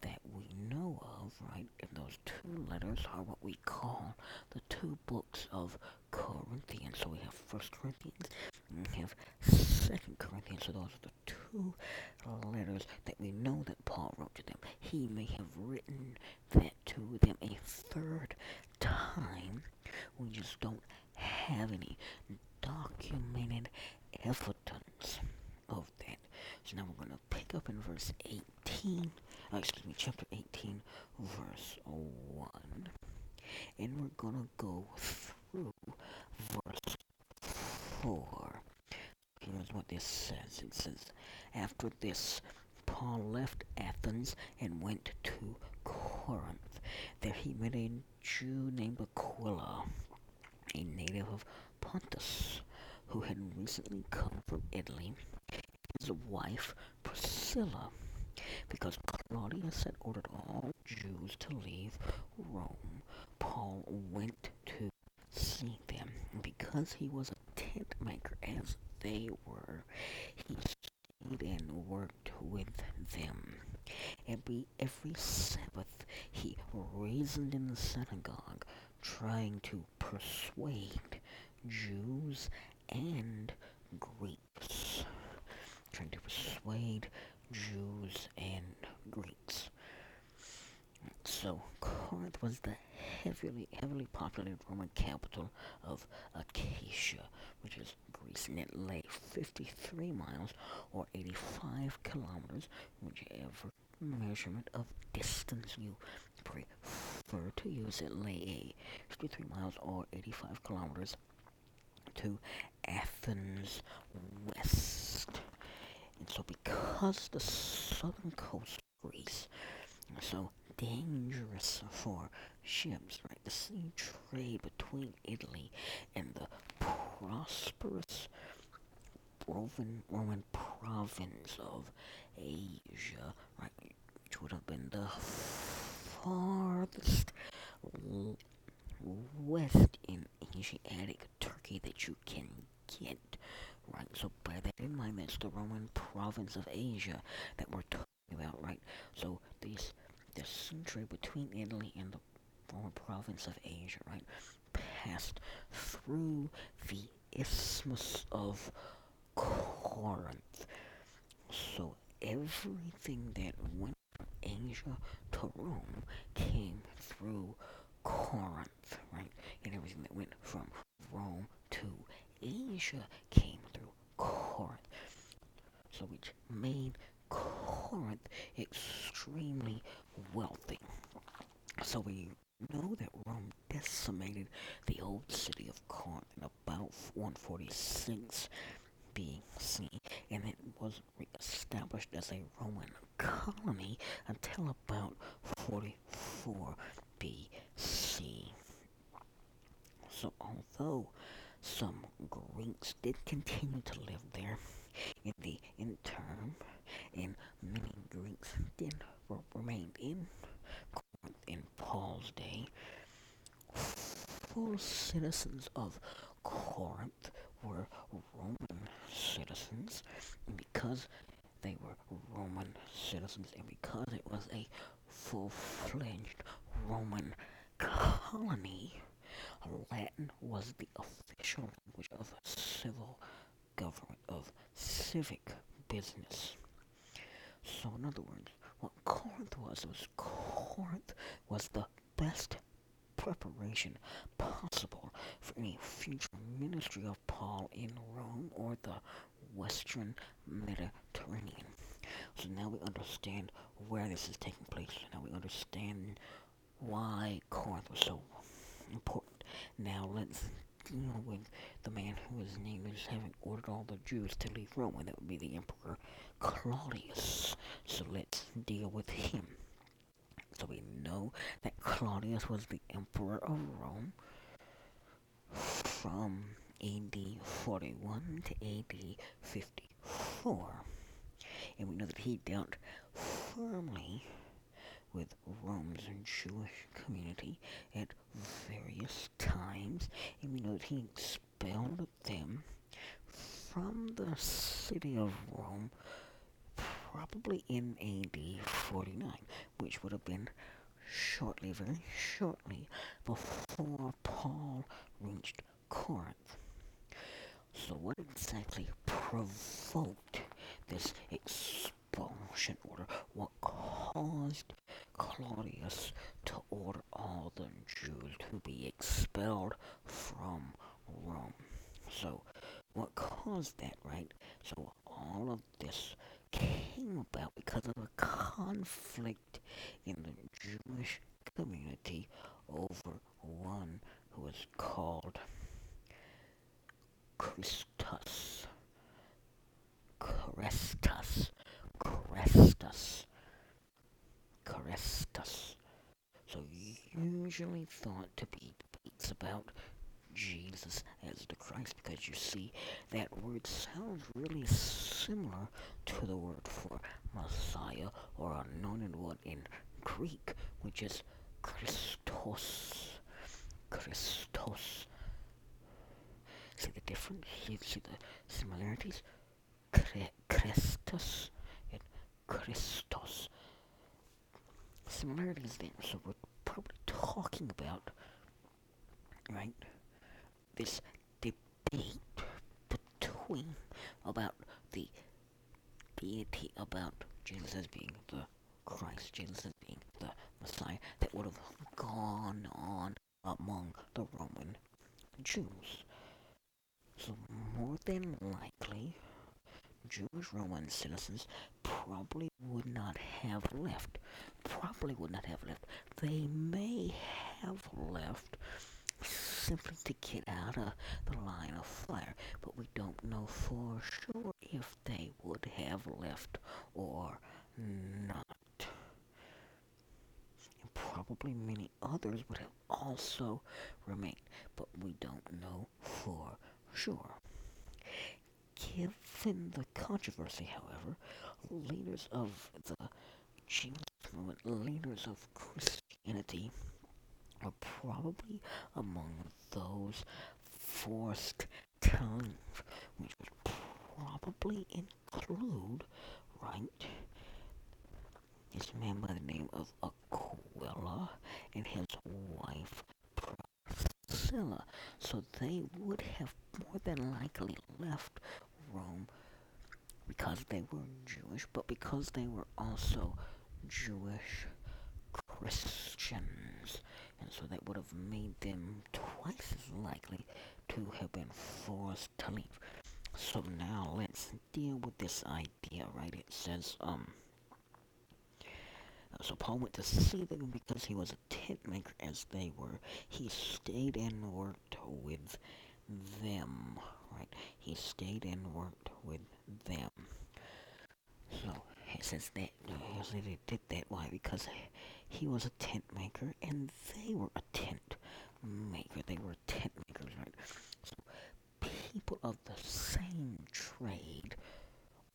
that we know of, right? And those two letters are what we call the two books of Corinthians. So we have First Corinthians and we have Second Corinthians. So those are the two letters that we know that Paul wrote to them. He may have written that to them a third time. We just don't have any documented evidence of that. So now we're going to pick up in verse 18 uh, excuse me, chapter 18, verse 1. And we're going to go through verse 4. Here's what this says. It says, After this, Paul left Athens and went to Corinth. There he met a Jew named Aquila, a native of Pontus, who had recently come from Italy. His wife, Priscilla, because Claudius had ordered all Jews to leave Rome, Paul went to see them. Because he was a tent maker as they were, he stayed and worked with them. Every, every Sabbath he reasoned in the synagogue, trying to persuade Jews and Greeks. Trying to persuade Jews, and Greeks. So Corinth was the heavily, heavily populated Roman capital of Achaia, which is Greece, and it lay 53 miles or 85 kilometers, whichever measurement of distance you prefer to use. It lay 53 miles or 85 kilometers to Athens west And so because the southern coast of Greece is so dangerous for ships, right? The sea trade between Italy and the prosperous Roman, Roman province of Asia, right? Which would have been the farthest west in Asiatic Turkey that you can get. Right, so bear that in mind. That's the Roman province of Asia that we're talking about, right? So this the century between Italy and the former province of Asia, right, passed through the Isthmus of Corinth. So everything that went from Asia to Rome came through Corinth, right? And everything that went from Rome to Asia came through Corinth. So which made Corinth extremely wealthy. So we know that Rome decimated the old city of Corinth in about 146 BC, and it was reestablished as a Roman colony until about 44 BC. So although some Greeks did continue to live there in the interim, and many Greeks did remain in Corinth in Paul's day, full citizens of Corinth were Roman citizens, and because they were Roman citizens, and because it was a full-fledged Roman colony, Latin was the official language of civil government, of civic business. So, in other words, what Corinth was, was Corinth was the best preparation possible for any future ministry of Paul in Rome or the Western Mediterranean. So now we understand where this is taking place. Now we understand why Corinth was so important. Now let's deal with the man who is named as having ordered all the Jews to leave Rome, and that would be the Emperor Claudius. So let's deal with him. So we know that Claudius was the emperor of Rome from AD 41 to AD 54. And we know that he dealt firmly with Rome's Jewish community at various times, and we know that he expelled them from the city of Rome probably in AD 49, which would have been shortly, very shortly, before Paul reached Corinth. So what exactly provoked this expulsion order? What caused Claudius to order all the Jews to be expelled from Rome? So what caused that, right? So all of this came about because of a conflict in the Jewish community over one who was called Christus. Chrestus. Chrestus. Chrestus. So usually thought to be debates about Jesus as the Christ because you see that word sounds really similar to the word for Messiah or anointed one in Greek, which is Christos. Christos. See the difference? See, see the similarities? Chrestus and Christos. Similarities there, so we're probably talking about, right? this debate between about the deity about Jesus as being the Christ, Jesus as being the Messiah that would have gone on among the Roman Jews. So more than likely, Jewish Roman citizens probably would not have left. Probably would not have left. They may have left simply to get out of the line of fire, but we don't know for sure if they would have left or not. And probably many others would have also remained, but we don't know for sure. Given the controversy, however, leaders of the Jesus movement, leaders of Christianity, are probably among those forced to leave, which would probably include, right, this man by the name of Aquila and his wife Priscilla. So they would have more than likely left Rome because they were Jewish, but because they were also Jewish Christians. And so that would have made them twice as likely to have been forced to leave. So now let's deal with this idea, right? It says, um, so Paul went to see them because he was a tent maker as they were. He stayed and worked with them, right? He stayed and worked with them. So it says that he did that. Why? Because he was a tent maker and they were a tent maker. They were tent makers, right? So people of the same trade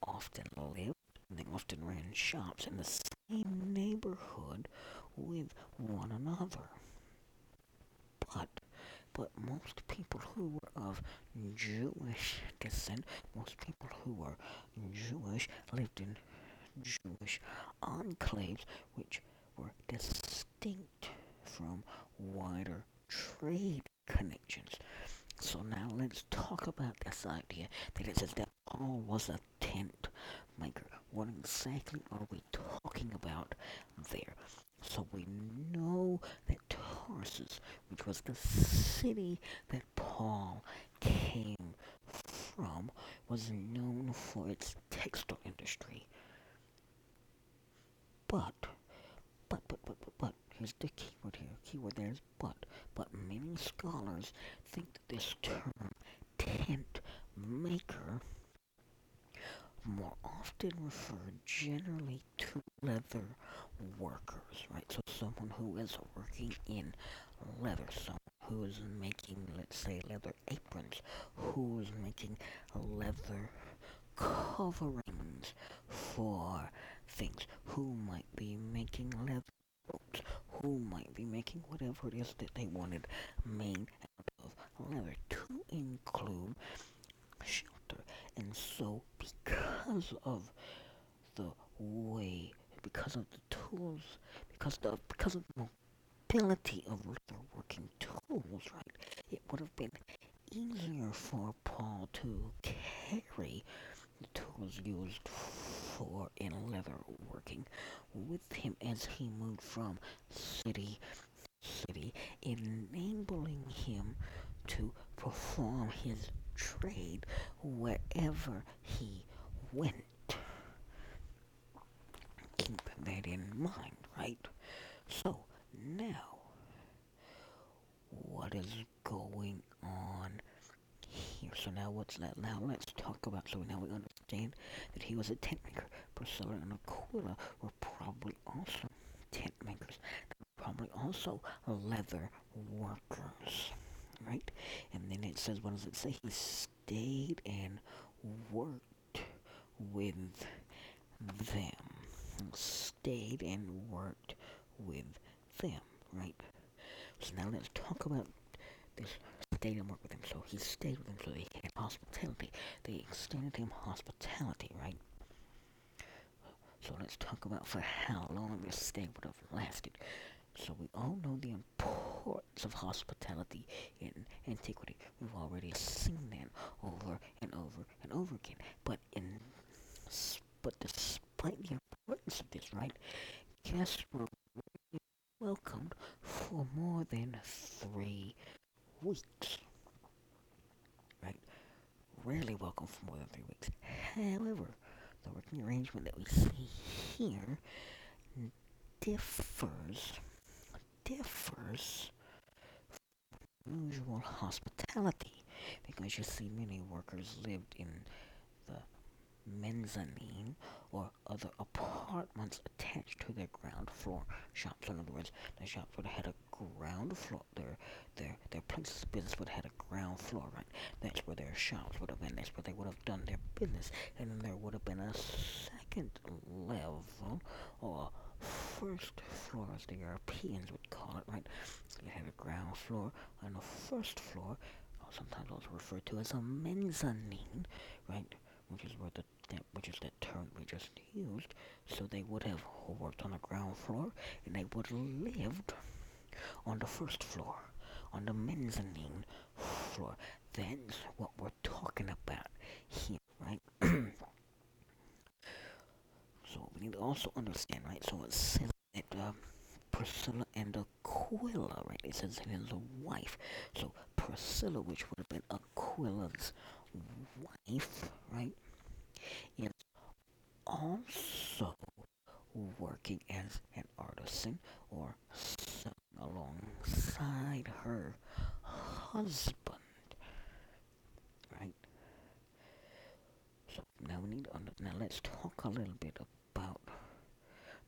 often lived, and they often ran shops in the same neighborhood with one another. But but most people who were of Jewish descent, most people who were Jewish lived in Jewish enclaves which were distinct from wider trade connections. So now let's talk about this idea that it says that Paul was a tent maker. What exactly are we talking about there? So we know that Tarsus, which was the city that Paul came from, was known for its textile industry. But, but, but, but, but, but, here's the keyword here. Keyword there is but. But many scholars think that this term, tent maker, more often referred generally to leather workers, right? So someone who is working in leather, someone who is making, let's say, leather aprons, who is making leather coverings for things, who might be making leather boots, who might be making whatever it is that they wanted made out of leather, to include shelter. And so, because of the way, because of the tools, because the because of the mobility of leatherworking tools, right, it would have been easier for Paul to carry the tools used for in leather working with him as he moved from city to city, enabling him to perform his trade wherever he went. Keep that in mind, right? So, now, what is going on here? So now what's that? Now let's talk about, so now we understand that he was a tent maker. Priscilla and Aquila were probably also tent makers. Probably also leather workers right? And then it says, what does it say? He stayed and worked with them. Stayed and worked with them, right? So now let's talk about this stayed and worked with them. So he stayed with them, so they had hospitality. They extended him hospitality, right? So let's talk about for how long this stay would have lasted. So we all know the importance of hospitality in antiquity. We've already seen that over and over and over again. But in but despite the of this, right, guests were welcomed for more than three weeks. Right? Rarely welcome for more than three weeks. However, the working arrangement that we see here differs differs usual hospitality because you see many workers lived in mezzanine or other apartments attached to their ground floor shops. In other words, the shops would have had a ground floor. Their their their places of business would have had a ground floor, right? That's where their shops would have been. That's where they would have done their business. And then there would have been a second level or first floor, as the Europeans would call it, right? You had a ground floor and a first floor, sometimes also referred to as a mezzanine, right? Which is where the which is the term we just used. So they would have worked on the ground floor and they would have lived on the first floor, on the mezzanine floor. That's what we're talking about here, right? so we need to also understand, right? So it says that uh, Priscilla and Aquila, right? It says his wife. So Priscilla, which would have been Aquila's wife, right, is also working as an artisan or alongside her husband. Right? So now we need to now let's talk a little bit about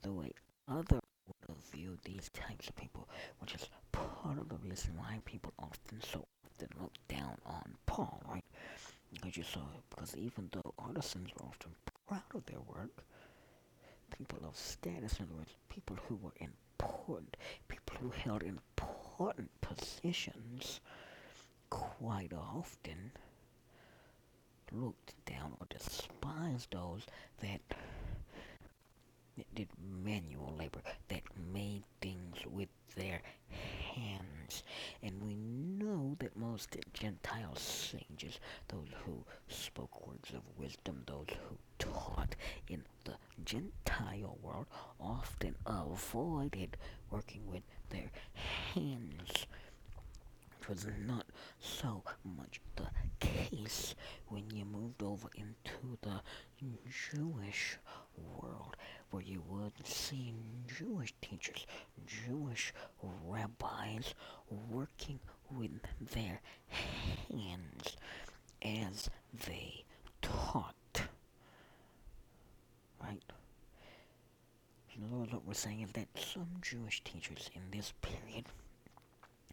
the way other would have viewed these types of people, which is part of the reason why people often so often look down on Paul, right? Because you saw because even though artisans were often proud of their work, people of status, in other words, people who were important, people who held important positions, quite often looked down or despised those that, did manual labor, that made things with their hands. And we that most Gentile sages, those who spoke words of wisdom, those who taught in the Gentile world, often avoided working with their hands. It was not so much the case when you moved over into the Jewish world, where you would see Jewish teachers, Jewish rabbis working with their hands as they taught. Right? In other words, what we're saying is that some Jewish teachers in this period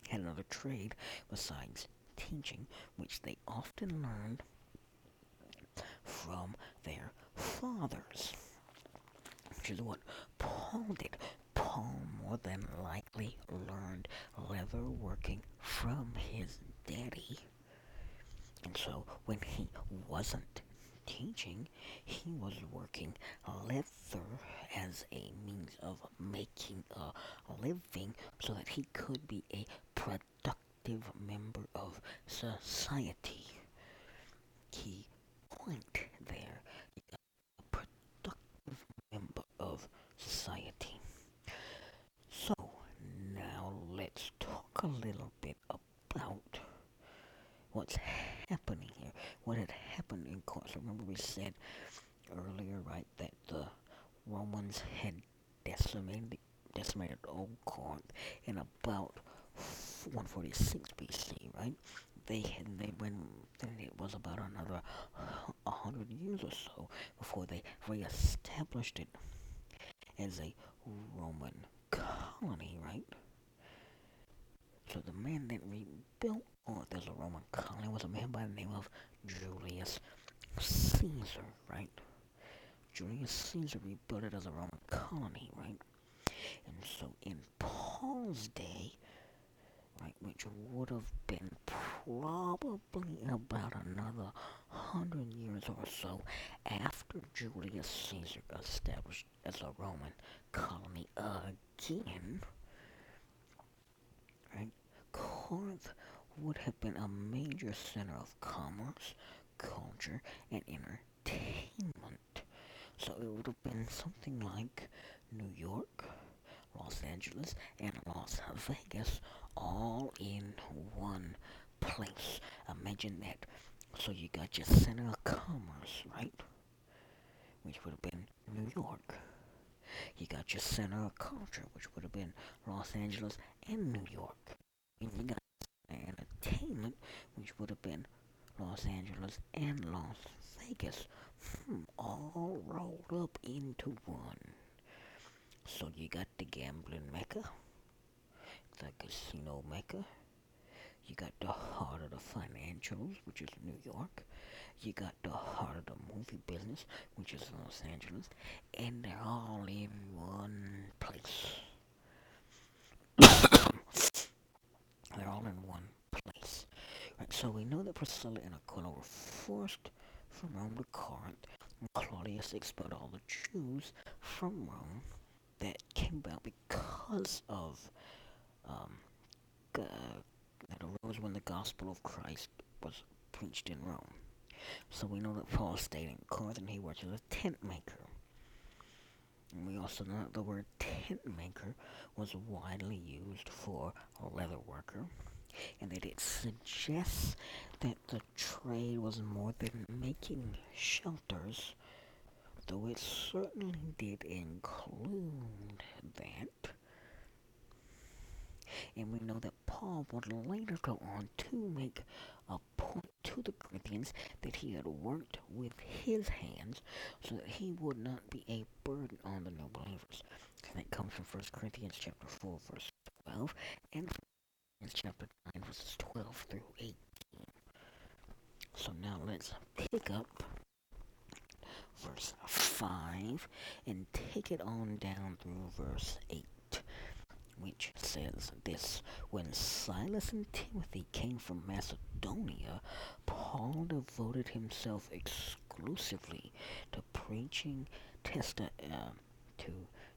had another trade besides teaching, which they often learned from their fathers. Which is what Paul did. Paul more than likely learned leather working from his daddy. And so when he wasn't teaching, he was working leather as a means of making a living so that he could be a productive member of society. Key point there. A productive member of society. So, now let's talk a little bit about what's happening here. What had happened in Corinth. Remember we said earlier, right, that the Romans had decimated decimated old Corinth in about 146 BC, right? They had they went then it was about another hundred years or so before they reestablished it as a Roman colony, right? So the man that rebuilt Corinth oh, as a Roman colony was a man by the name of Julius Caesar, right? Julius Caesar rebuilt it as a Roman colony, right? And so in Paul's day, right, which would have been probably about another hundred years or so after Julius Caesar established as a Roman colony again, right, Corinth would have been a major center of commerce, culture, and entertainment. So it would have been something like New York, Los Angeles, and Las Vegas all in one place. Imagine that. So you got your center of commerce, right? Which would have been New York. You got your center of culture, which would have been Los Angeles and New York. Which would have been Los Angeles and Las Vegas, hmm, all rolled up into one. So you got the gambling mecca, the casino mecca, you got the heart of the financials, which is New York. You got the heart of the movie business, which is Los Angeles. And they're all in one place. they're all in one. Right, so we know that Priscilla and Aquila were forced from Rome to Corinth. Claudius expelled all the Jews from Rome that came about because of um, that arose when the gospel of Christ was preached in Rome. So we know that Paul stayed in Corinth and he worked as a tent maker. And we also know that the word tent maker was widely used for a leather worker, and that it suggests that the trade was more than making shelters, though it certainly did include that. And we know that Paul would later go on to make a point to the Corinthians that he had worked with his hands so that he would not be a burden on the new believers. And that comes from 1 Corinthians chapter 4, verse 12, and chapter 9, verses 12 through 18. So now let's pick up verse 5 and take it on down through verse 8 which says this When Silas and Timothy came from Macedonia, Paul devoted himself exclusively to preaching, testi- uh, to,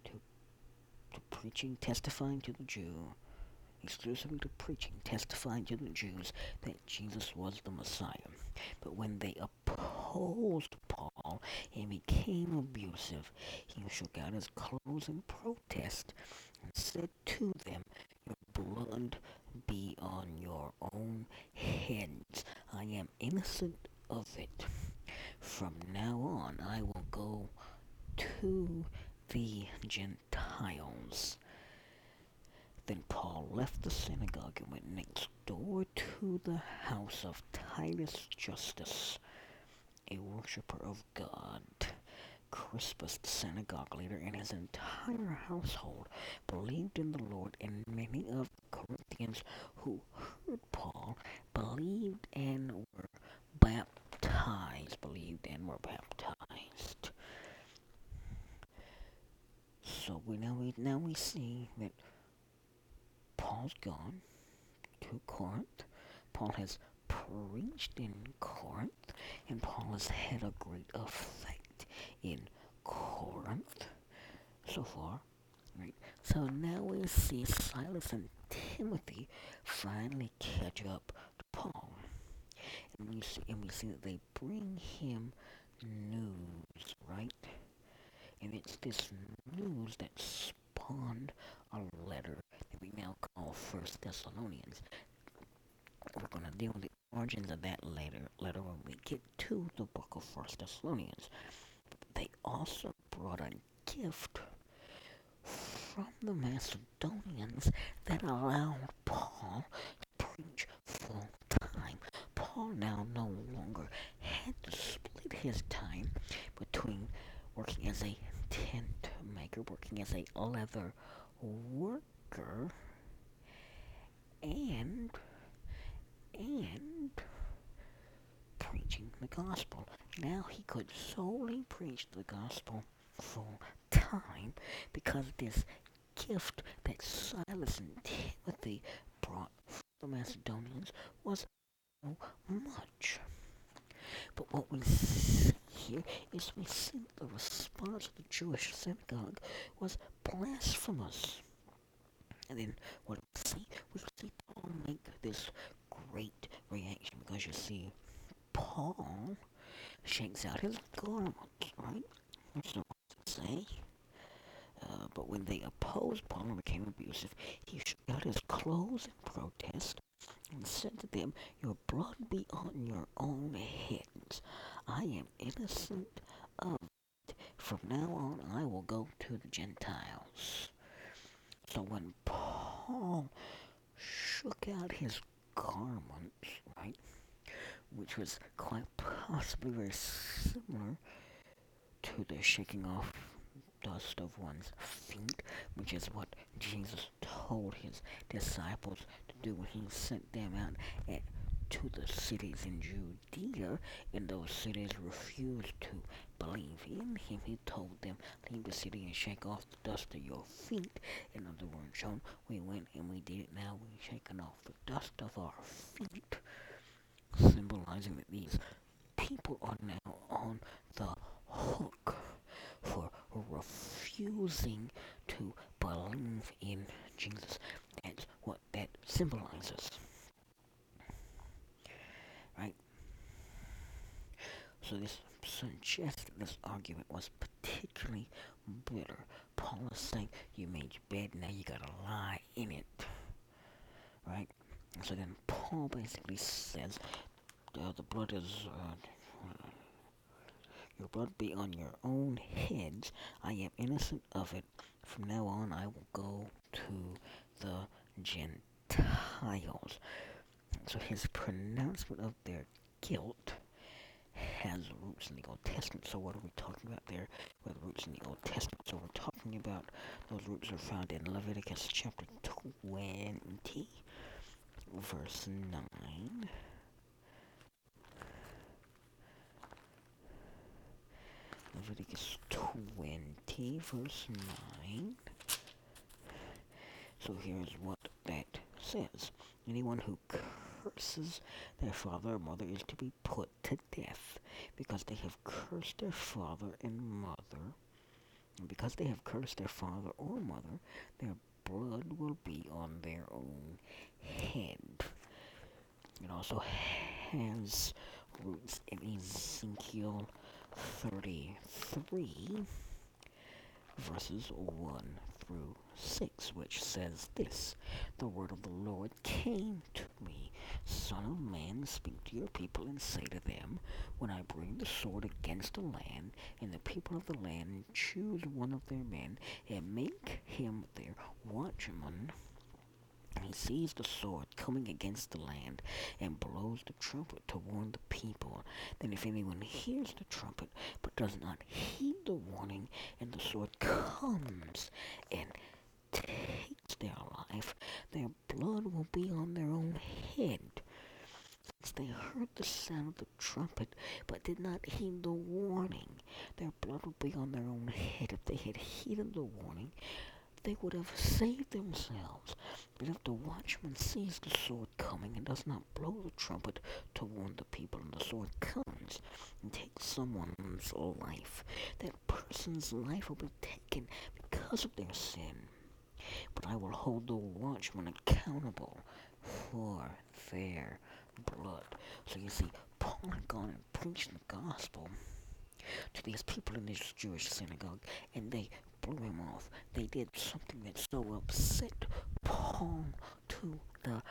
to, to preaching, testifying to the Jew, exclusively to preaching, testifying to the Jews that Jesus was the Messiah. But when they opposed Paul and became abusive, he shook out his clothes in protest and said to them, Your blood be on your own heads. I am innocent of it. From now on, I will go to the Gentiles. Then Paul left the synagogue and went next door to the house of Titus Justus, a worshipper of God. Crispus, the synagogue leader, and his entire household believed in the Lord, and many of the Corinthians who heard Paul believed and were baptized. Believed and were baptized. So we now we now we see that Paul's gone to Corinth. Paul has preached in Corinth, and Paul has had a great effect in Corinth so far. Right. So now we see Silas and Timothy finally catch up to Paul. And we see and we see that they bring him news, right? And it's this news that spawned a letter that we now call First Thessalonians. We're gonna deal with the origins of that later letter when we get to the book of First Thessalonians they also brought a gift from the Macedonians that allowed Paul to preach full time. Paul now no longer had to split his time between working as a tent maker, working as a leather worker, and and preaching the gospel. Now he could solely preach the gospel full time because this gift that Silas and Timothy brought from the Macedonians was so much. But what we see here is we see the response of the Jewish synagogue was blasphemous. And then what we see, we see Paul make this great reaction because you see Paul shakes out his garments, right? That's not what to say. Uh, but when they opposed Paul and became abusive, he shook out his clothes in protest and said to them, Your blood be on your own heads. I am innocent of it. From now on, I will go to the Gentiles. So when Paul shook out his garments, right? Which was quite possibly very similar to the shaking off dust of one's feet, which is what Jesus told his disciples to do when he sent them out at, to the cities in Judea, and those cities refused to believe in him. He told them, leave the city and shake off the dust of your feet. In other words, John, we went and we did it now. We're shaking off the dust of our feet, symbolizing that these people are now on the hook for refusing to believe in Jesus. That's what that symbolizes. Right? So this suggests this argument was particularly bitter. Paul is saying, you made your bed, now you gotta lie in it. Right? So then Paul basically says, the blood is uh, your blood be on your own heads. I am innocent of it. From now on, I will go to the Gentiles. So his pronouncement of their guilt has roots in the Old Testament. So what are we talking about there with roots in the Old Testament? So we're talking about those roots are found in Leviticus chapter 20, verse 9. Leviticus 20, verse 9. So here's what that says. Anyone who curses their father or mother is to be put to death because they have cursed their father and mother. And because they have cursed their father or mother, their blood will be on their own head. It also has roots in Ezekiel 33, verses 1 through 6, which says this The word of the Lord came to me, Son of man, speak to your people and say to them, When I bring the sword against the land, and the people of the land choose one of their men, and make him their watchman, and he sees the sword coming against the land and blows the trumpet to warn the people. Then if anyone hears the trumpet but does not heed the warning, and the sword comes and takes their life, their blood will be on their own head. Since they heard the sound of the trumpet but did not heed the warning, their blood will be on their own head. If they had heeded the warning, they would have saved themselves. But if the watchman sees the sword coming and does not blow the trumpet to warn the people, and the sword comes and takes someone's life, that person's life will be taken because of their sin. But I will hold the watchman accountable for their blood. So you see, Paul had gone and preached the gospel to these people in this Jewish synagogue, and they blew him off. They did something that so upset Paul to the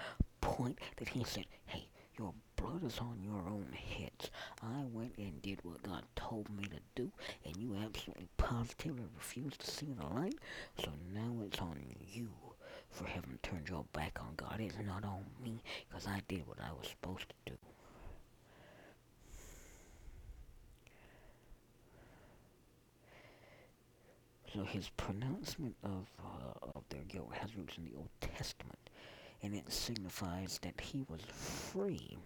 point that he said, Hey, your blood is on your own heads. I went and did what God told me to do, and you absolutely positively refused to see the light, so now it's on you for having turned your back on God. It's not on me, because I did what I was supposed to do. So his pronouncement of, uh, of their guilt has roots in the Old Testament, and it signifies that he was free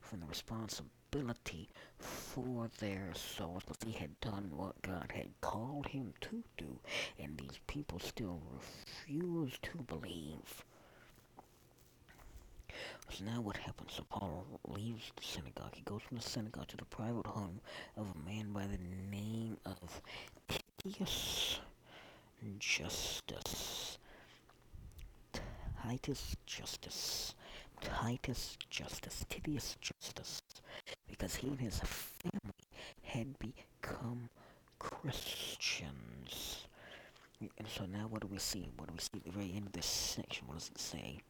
from the responsibility for their souls, because he had done what God had called him to do, and these people still refused to believe. So now what happens? So Paul leaves the synagogue. He goes from the synagogue to the private home of a man by the name of Titius Justus. Titus Justus. Titus Justus. Titius Justus. Because he and his family had become Christians. And so now what do we see? What do we see at the very end of this section? What does it say?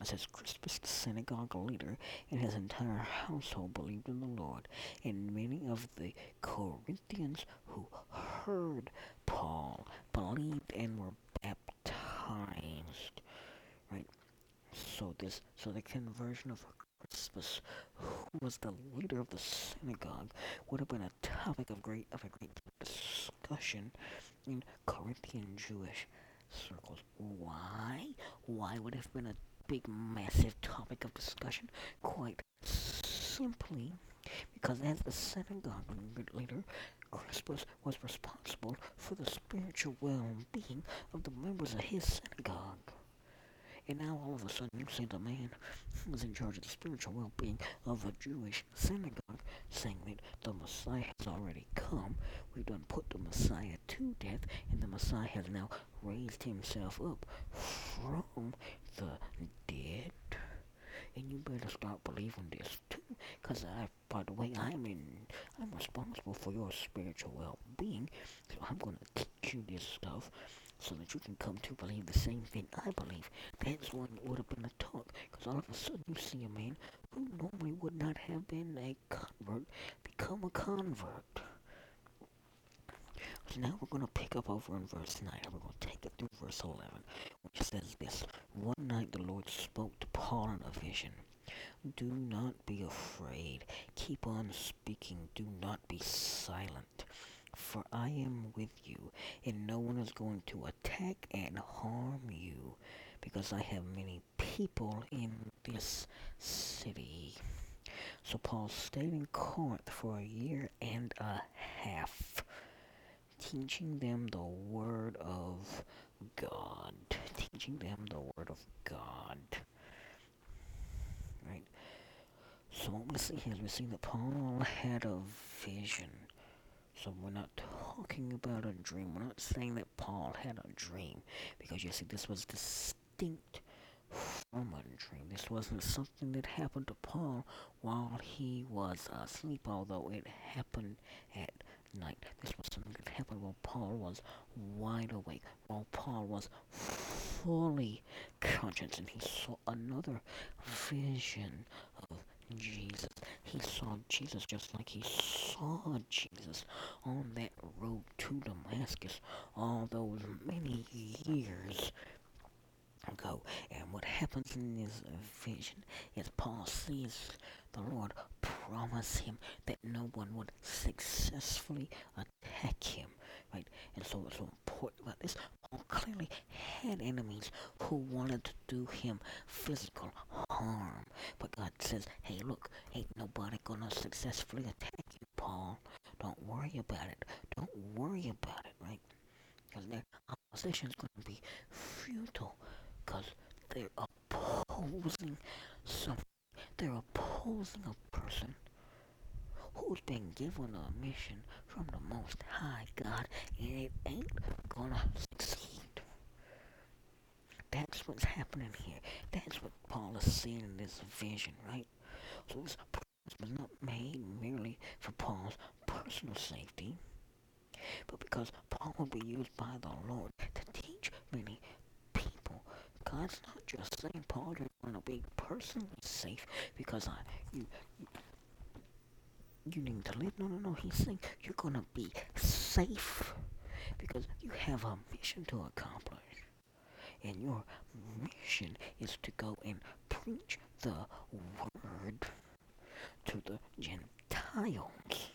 It says Crispus, the synagogue leader, and his entire household believed in the Lord, and many of the Corinthians who heard Paul believed and were baptized. Right? So this, so the conversion of Crispus, who was the leader of the synagogue, would have been a topic of great of a great discussion in Corinthian Jewish circles. Why? Why would it have been a big, massive topic of discussion? Quite simply because as the synagogue leader, Crispus was responsible for the spiritual well-being of the members of his synagogue. And now all of a sudden you see the man who was in charge of the spiritual well-being of a Jewish synagogue saying that the Messiah has already come. We've done put the Messiah to death, and the Messiah has now raised himself up from the dead. And you better start believing this too, because I, by the way, I'm in, I'm responsible for your spiritual well-being, so I'm gonna teach you this stuff so that you can come to believe the same thing I believe. That's when it would have been a talk, because all of a sudden you see a man who normally would not have been a convert become a convert. So now we're going to pick up over in verse 9, and we're going to take it through verse 11, which says this One night the Lord spoke to Paul in a vision. Do not be afraid. Keep on speaking. Do not be silent for I am with you, and no one is going to attack and harm you, because I have many people in this city. So Paul stayed in Corinth for a year and a half, teaching them the Word of God. Teaching them the Word of God. Right? So what we see here is we see that Paul had a vision so we're not talking about a dream. We're not saying that Paul had a dream. Because you see, this was distinct from a dream. This wasn't something that happened to Paul while he was asleep, although it happened at night. This was something that happened while Paul was wide awake, while Paul was fully conscious, and he saw another vision of Jesus. He saw Jesus just like he saw Jesus on that road to Damascus all those many years ago. And what happens in this vision is Paul sees the Lord promise him that no one would successfully attack him. Right? And so it's so important about this. Paul clearly had enemies who wanted to do him physical harm. But God says, hey, look, ain't nobody gonna successfully attack you, Paul. Don't worry about it. Don't worry about it, right? Because their opposition is gonna be futile. Because they're opposing something. They're opposing a person who's been given a mission from the Most High God, and it ain't gonna succeed. That's what's happening here. That's what Paul is seeing in this vision, right? So this promise was not made merely for Paul's personal safety, but because Paul would be used by the Lord to teach many people. God's not just saying, Paul, you're going to be personally safe because I, you, you need to live. No, no, no. He's saying you're to be safe because you have a mission to accomplish. And your mission is to go and preach the word to the Gentiles.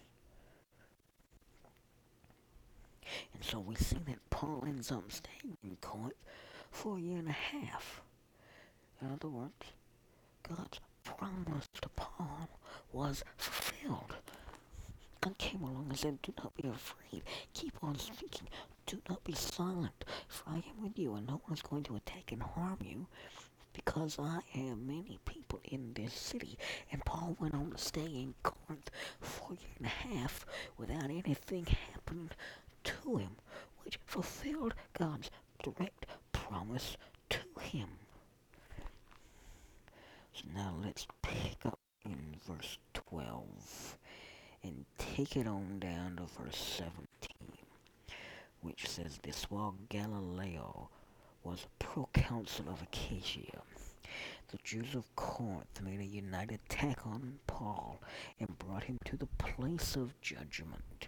And so we see that Paul ends up staying in Corinth for a year and a half. In other words, God's promise to Paul was fulfilled. God came along and said, Do not be afraid. Keep on speaking. Do not be silent, for I am with you, and no one is going to attack and harm you, because I have many people in this city. And Paul went on to stay in Corinth for a year and a half without anything happening to him, which fulfilled God's direct promise to him. So now let's pick up in verse 12 and take it on down to verse 17 which says this while Gallio was proconsul of Achaia, the Jews of Corinth made a united attack on Paul and brought him to the place of judgment.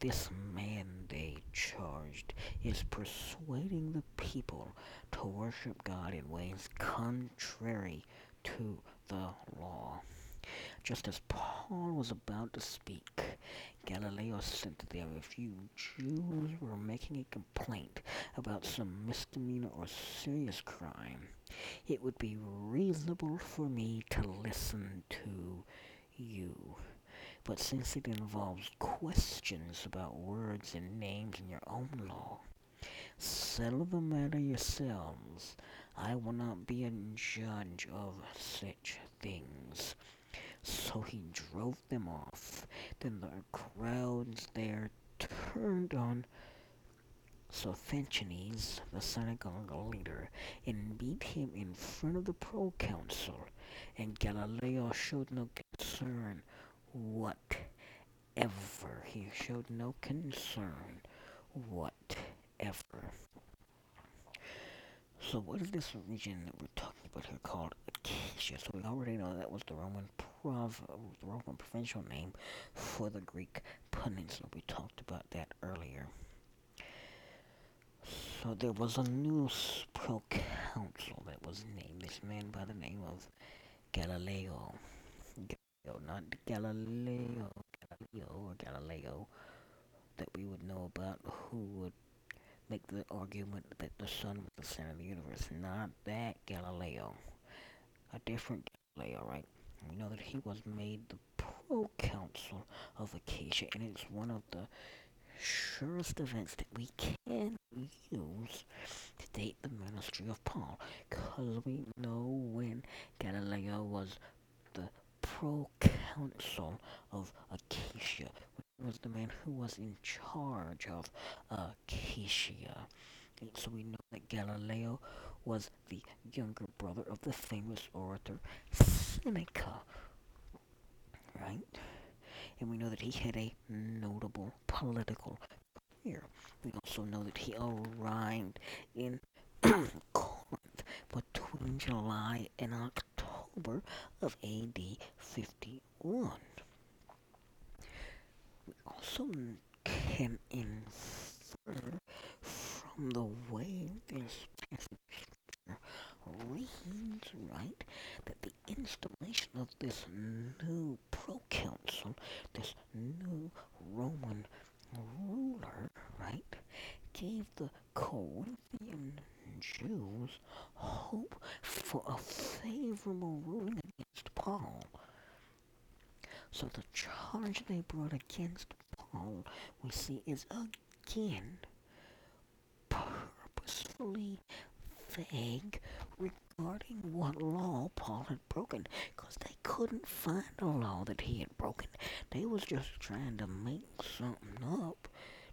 This man, they charged, is persuading the people to worship God in ways contrary to the law. Just as Paul was about to speak, Gallio said that there if you Jews were making a complaint about some misdemeanor or serious crime, it would be reasonable for me to listen to you. But since it involves questions about words and names in your own law, settle the matter yourselves. I will not be a judge of such things. So he drove them off. Then the crowds there turned on Sosthenes, the synagogue leader, and beat him in front of the proconsul. And Gallio showed no concern whatever. He showed no concern whatever. So what is this region that we're talking about here called Achaia? So we already know that was the Roman prov the Roman provincial name for the Greek peninsula. We talked about that earlier. So there was a new proconsul that was named. This man by the name of Gallio. Gallio, not Galileo, Galileo or Galileo that we would know about who would make the argument that the sun was the center of the universe. Not that Galileo. A different Gallio, right? We know that he was made the proconsul of Achaia, and it's one of the surest events that we can use to date the ministry of Paul, because we know when Gallio was the proconsul of Achaia, was the man who was in charge of uh, Achaia. And so we know that Gallio was the younger brother of the famous orator Seneca, right? And we know that he had a notable political career. We also know that he arrived in Corinth between July and October of AD 51 also can infer from the way this passage reads, right, that the installation of this new proconsul, this new Roman ruler, right, gave the Corinthian Jews hope for a favorable ruling against Paul. So the charge they brought against Paul, we see, is again purposefully vague regarding what law Paul had broken, because they couldn't find a law that he had broken. They was just trying to make something up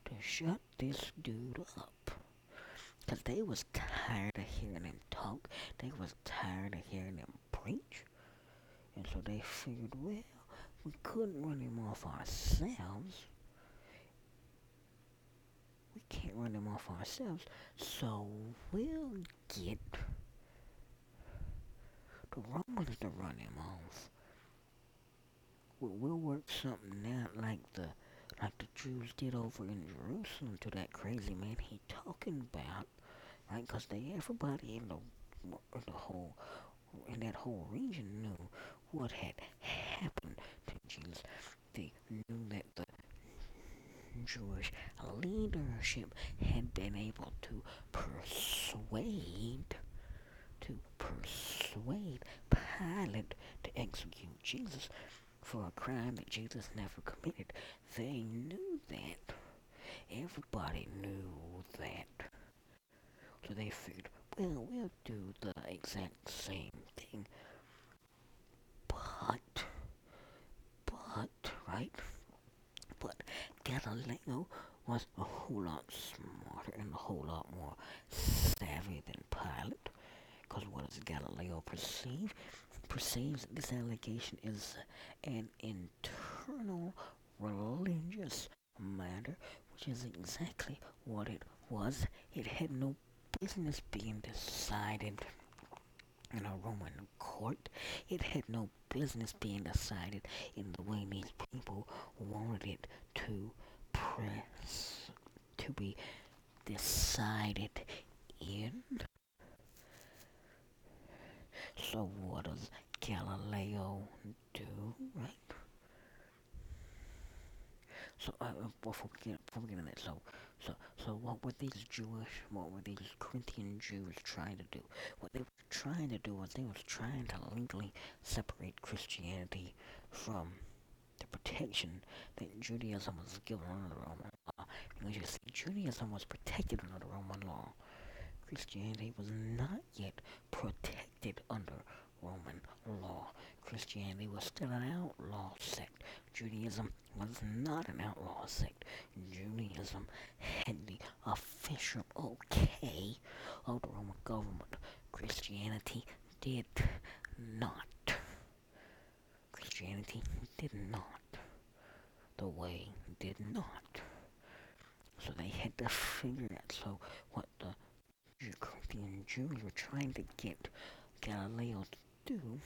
to shut this dude up. Because they was tired of hearing him talk. They was tired of hearing him preach. And so they figured, well, we couldn't run him off ourselves. We can't run him off ourselves, so we'll get the Romans to run him off. We'll work something out like the like the Jews did over in Jerusalem to that crazy man he talking about, right? Because they everybody in the in the whole in that whole region knew what had happened to Jesus. They knew that the Jewish leadership had been able to persuade to persuade Pilate to execute Jesus for a crime that Jesus never committed. They knew that. Everybody knew that. So they figured, well, we'll do the exact same thing. But, but, right? But Gallio was a whole lot smarter and a whole lot more savvy than Pilate. Because what does Gallio perceive? Perceives this allegation is an internal religious matter, which is exactly what it was. It had no business being decided in a Roman court. It had no business being decided in the way these people wanted it to press to be decided in. So what does Gallio do, right? So uh, before we get before we get into that, so so so what were these Jewish, what were these Corinthian Jews trying to do? What they were trying to do was they was trying to legally separate Christianity from the protection that Judaism was given under the Roman law. Because you see, Judaism was protected under the Roman law. Christianity was not yet protected under Roman law. Christianity was still an outlaw sect. Judaism was not an outlaw sect. Judaism had the official okay of the Roman government. Christianity did not. Christianity did not. The way did not. So they had to figure out. So what the Corinthian Jews were trying to get Gallio to do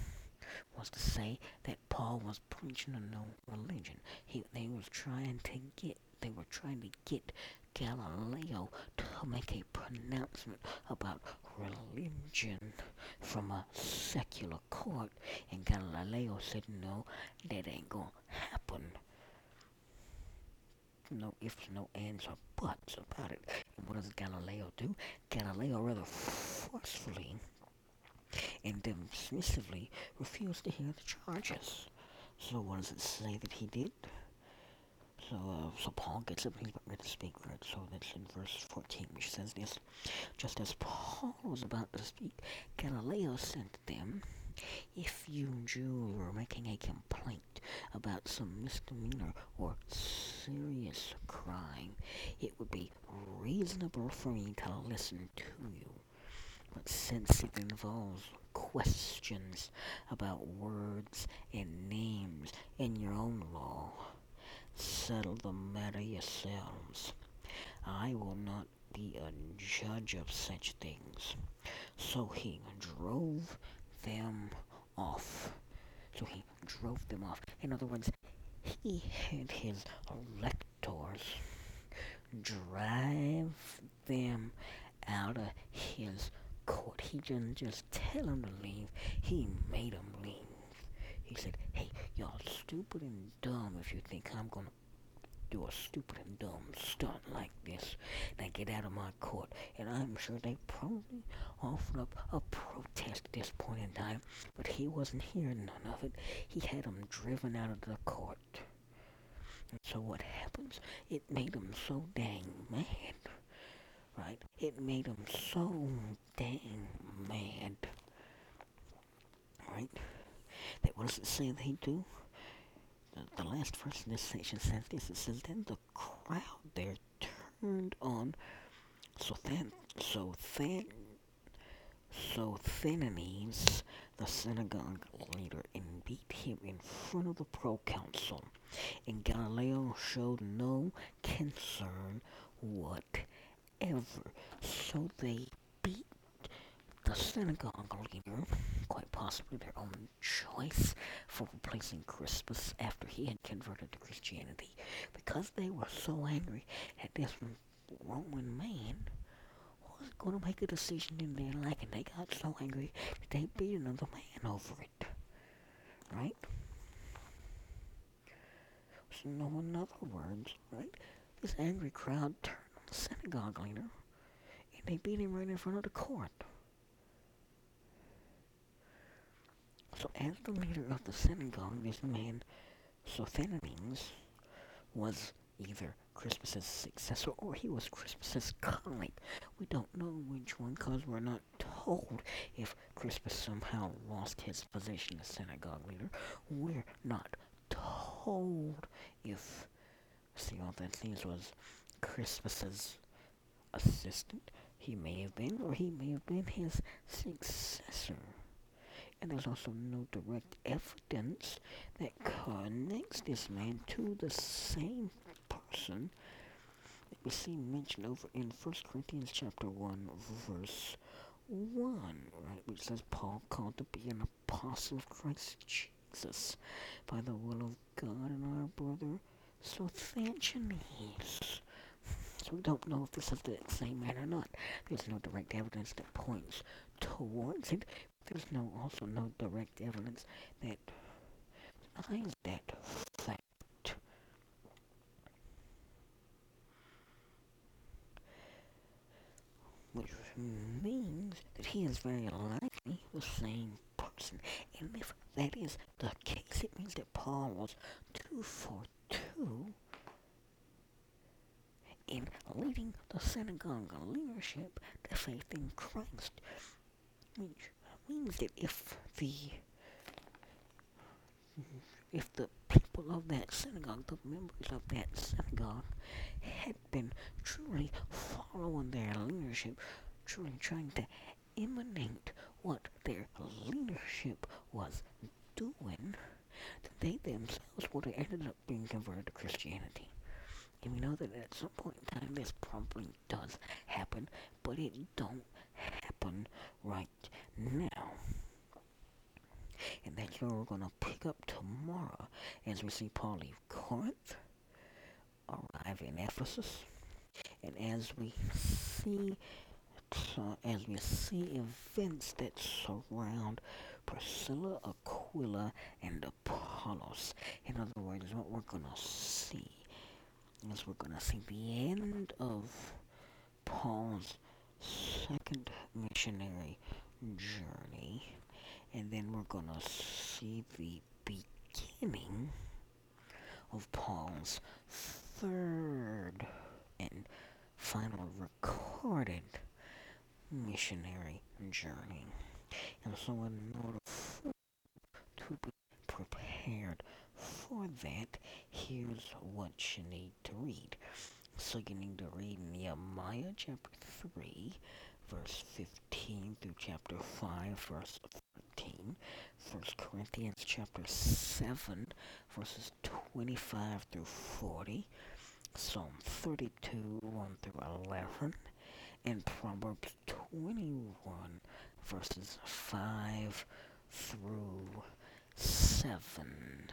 was to say that Paul was preaching a new religion. He they was trying to get they were trying to get Gallio to make a pronouncement about religion from a secular court and Gallio said no that ain't gonna happen no ifs, no ands, or buts about it. And what does Gallio do? Gallio rather forcefully and dismissively refused to hear the charges. So what does it say that he did? So, uh, so Paul gets up and he's about ready to speak, right? So that's in verse 14, which says this. Just as Paul was about to speak, Gallio to them, If you Jews were making a complaint about some misdemeanor or serious crime, it would be reasonable for me to listen to you. Since it involves questions about words and names in your own law, settle the matter yourselves. I will not be a judge of such things. So he drove them off. So he drove them off. In other words, he had his lictors drive them out of his court. He didn't just tell them to leave, he made them leave. He said, hey, y'all stupid and dumb if you think I'm gonna do a stupid and dumb stunt like this. Now get out of my court. And I'm sure they probably offered up a protest at this point in time, but he wasn't hearing none of it. He had them driven out of the court. And so what happens? It made him so dang mad. Right? It made him so dang mad. Right? That what does it say they do? the, the last verse in this section says this. It says, Then the crowd there turned on so then so then Sosthenes, the synagogue leader, and beat him in front of the proconsul. And Gallio showed no concern whatever. So they beat the synagogue leader, quite possibly their own choice for replacing Crispus after he had converted to Christianity, because they were so angry at this Roman man was going to make a decision in their life, and they got so angry that they beat another man over it. Right? So, in other words, right? This angry crowd turned synagogue leader, and they beat him right in front of the court. So as the leader of the synagogue, this man, Sosthenes, was either Crispus's successor or he was Crispus's colleague. We don't know which one because we're not told if Crispus somehow lost his position as synagogue leader. We're not told if Theophanes was Crispus's assistant. He may have been, or he may have been his successor. And there's also no direct evidence that connects this man to the same person that we see mentioned over in 1 Corinthians chapter 1 verse 1, right, which says Paul called to be an apostle of Christ Jesus by the will of God and our brother. So so we don't know if this is the same man or not. There's no direct evidence that points towards it. There's no also no direct evidence that finds that fact. Which means that he is very likely the same person. And if that is the case, it means that Paul was two for two. In leading the synagogue leadership to faith in Christ, which means that if the if the people of that synagogue, the members of that synagogue, had been truly following their leadership, truly trying to emanate what their leadership was doing, they themselves would have ended up being converted to Christianity. And we know that at some point in time this probably does happen, but it don't happen right now. And that's where we're going to pick up tomorrow as we see Paul leave Corinth, arrive in Ephesus, and as we see uh, as we see events that surround Priscilla, Aquila, and Apollos. In other words, what we're going to see is we're to see the end of Paul's second missionary journey, and then we're to see the beginning of Paul's third and final recorded missionary journey. And so, in order to be prepared for that, here's what you need to read. So, you need to read Nehemiah chapter 3, verse 15 through chapter 5, verse 13. 1 Corinthians chapter 7, verses 25 through 40. Psalm 32, 1 through 11 And Proverbs 21, verses 5 through 7.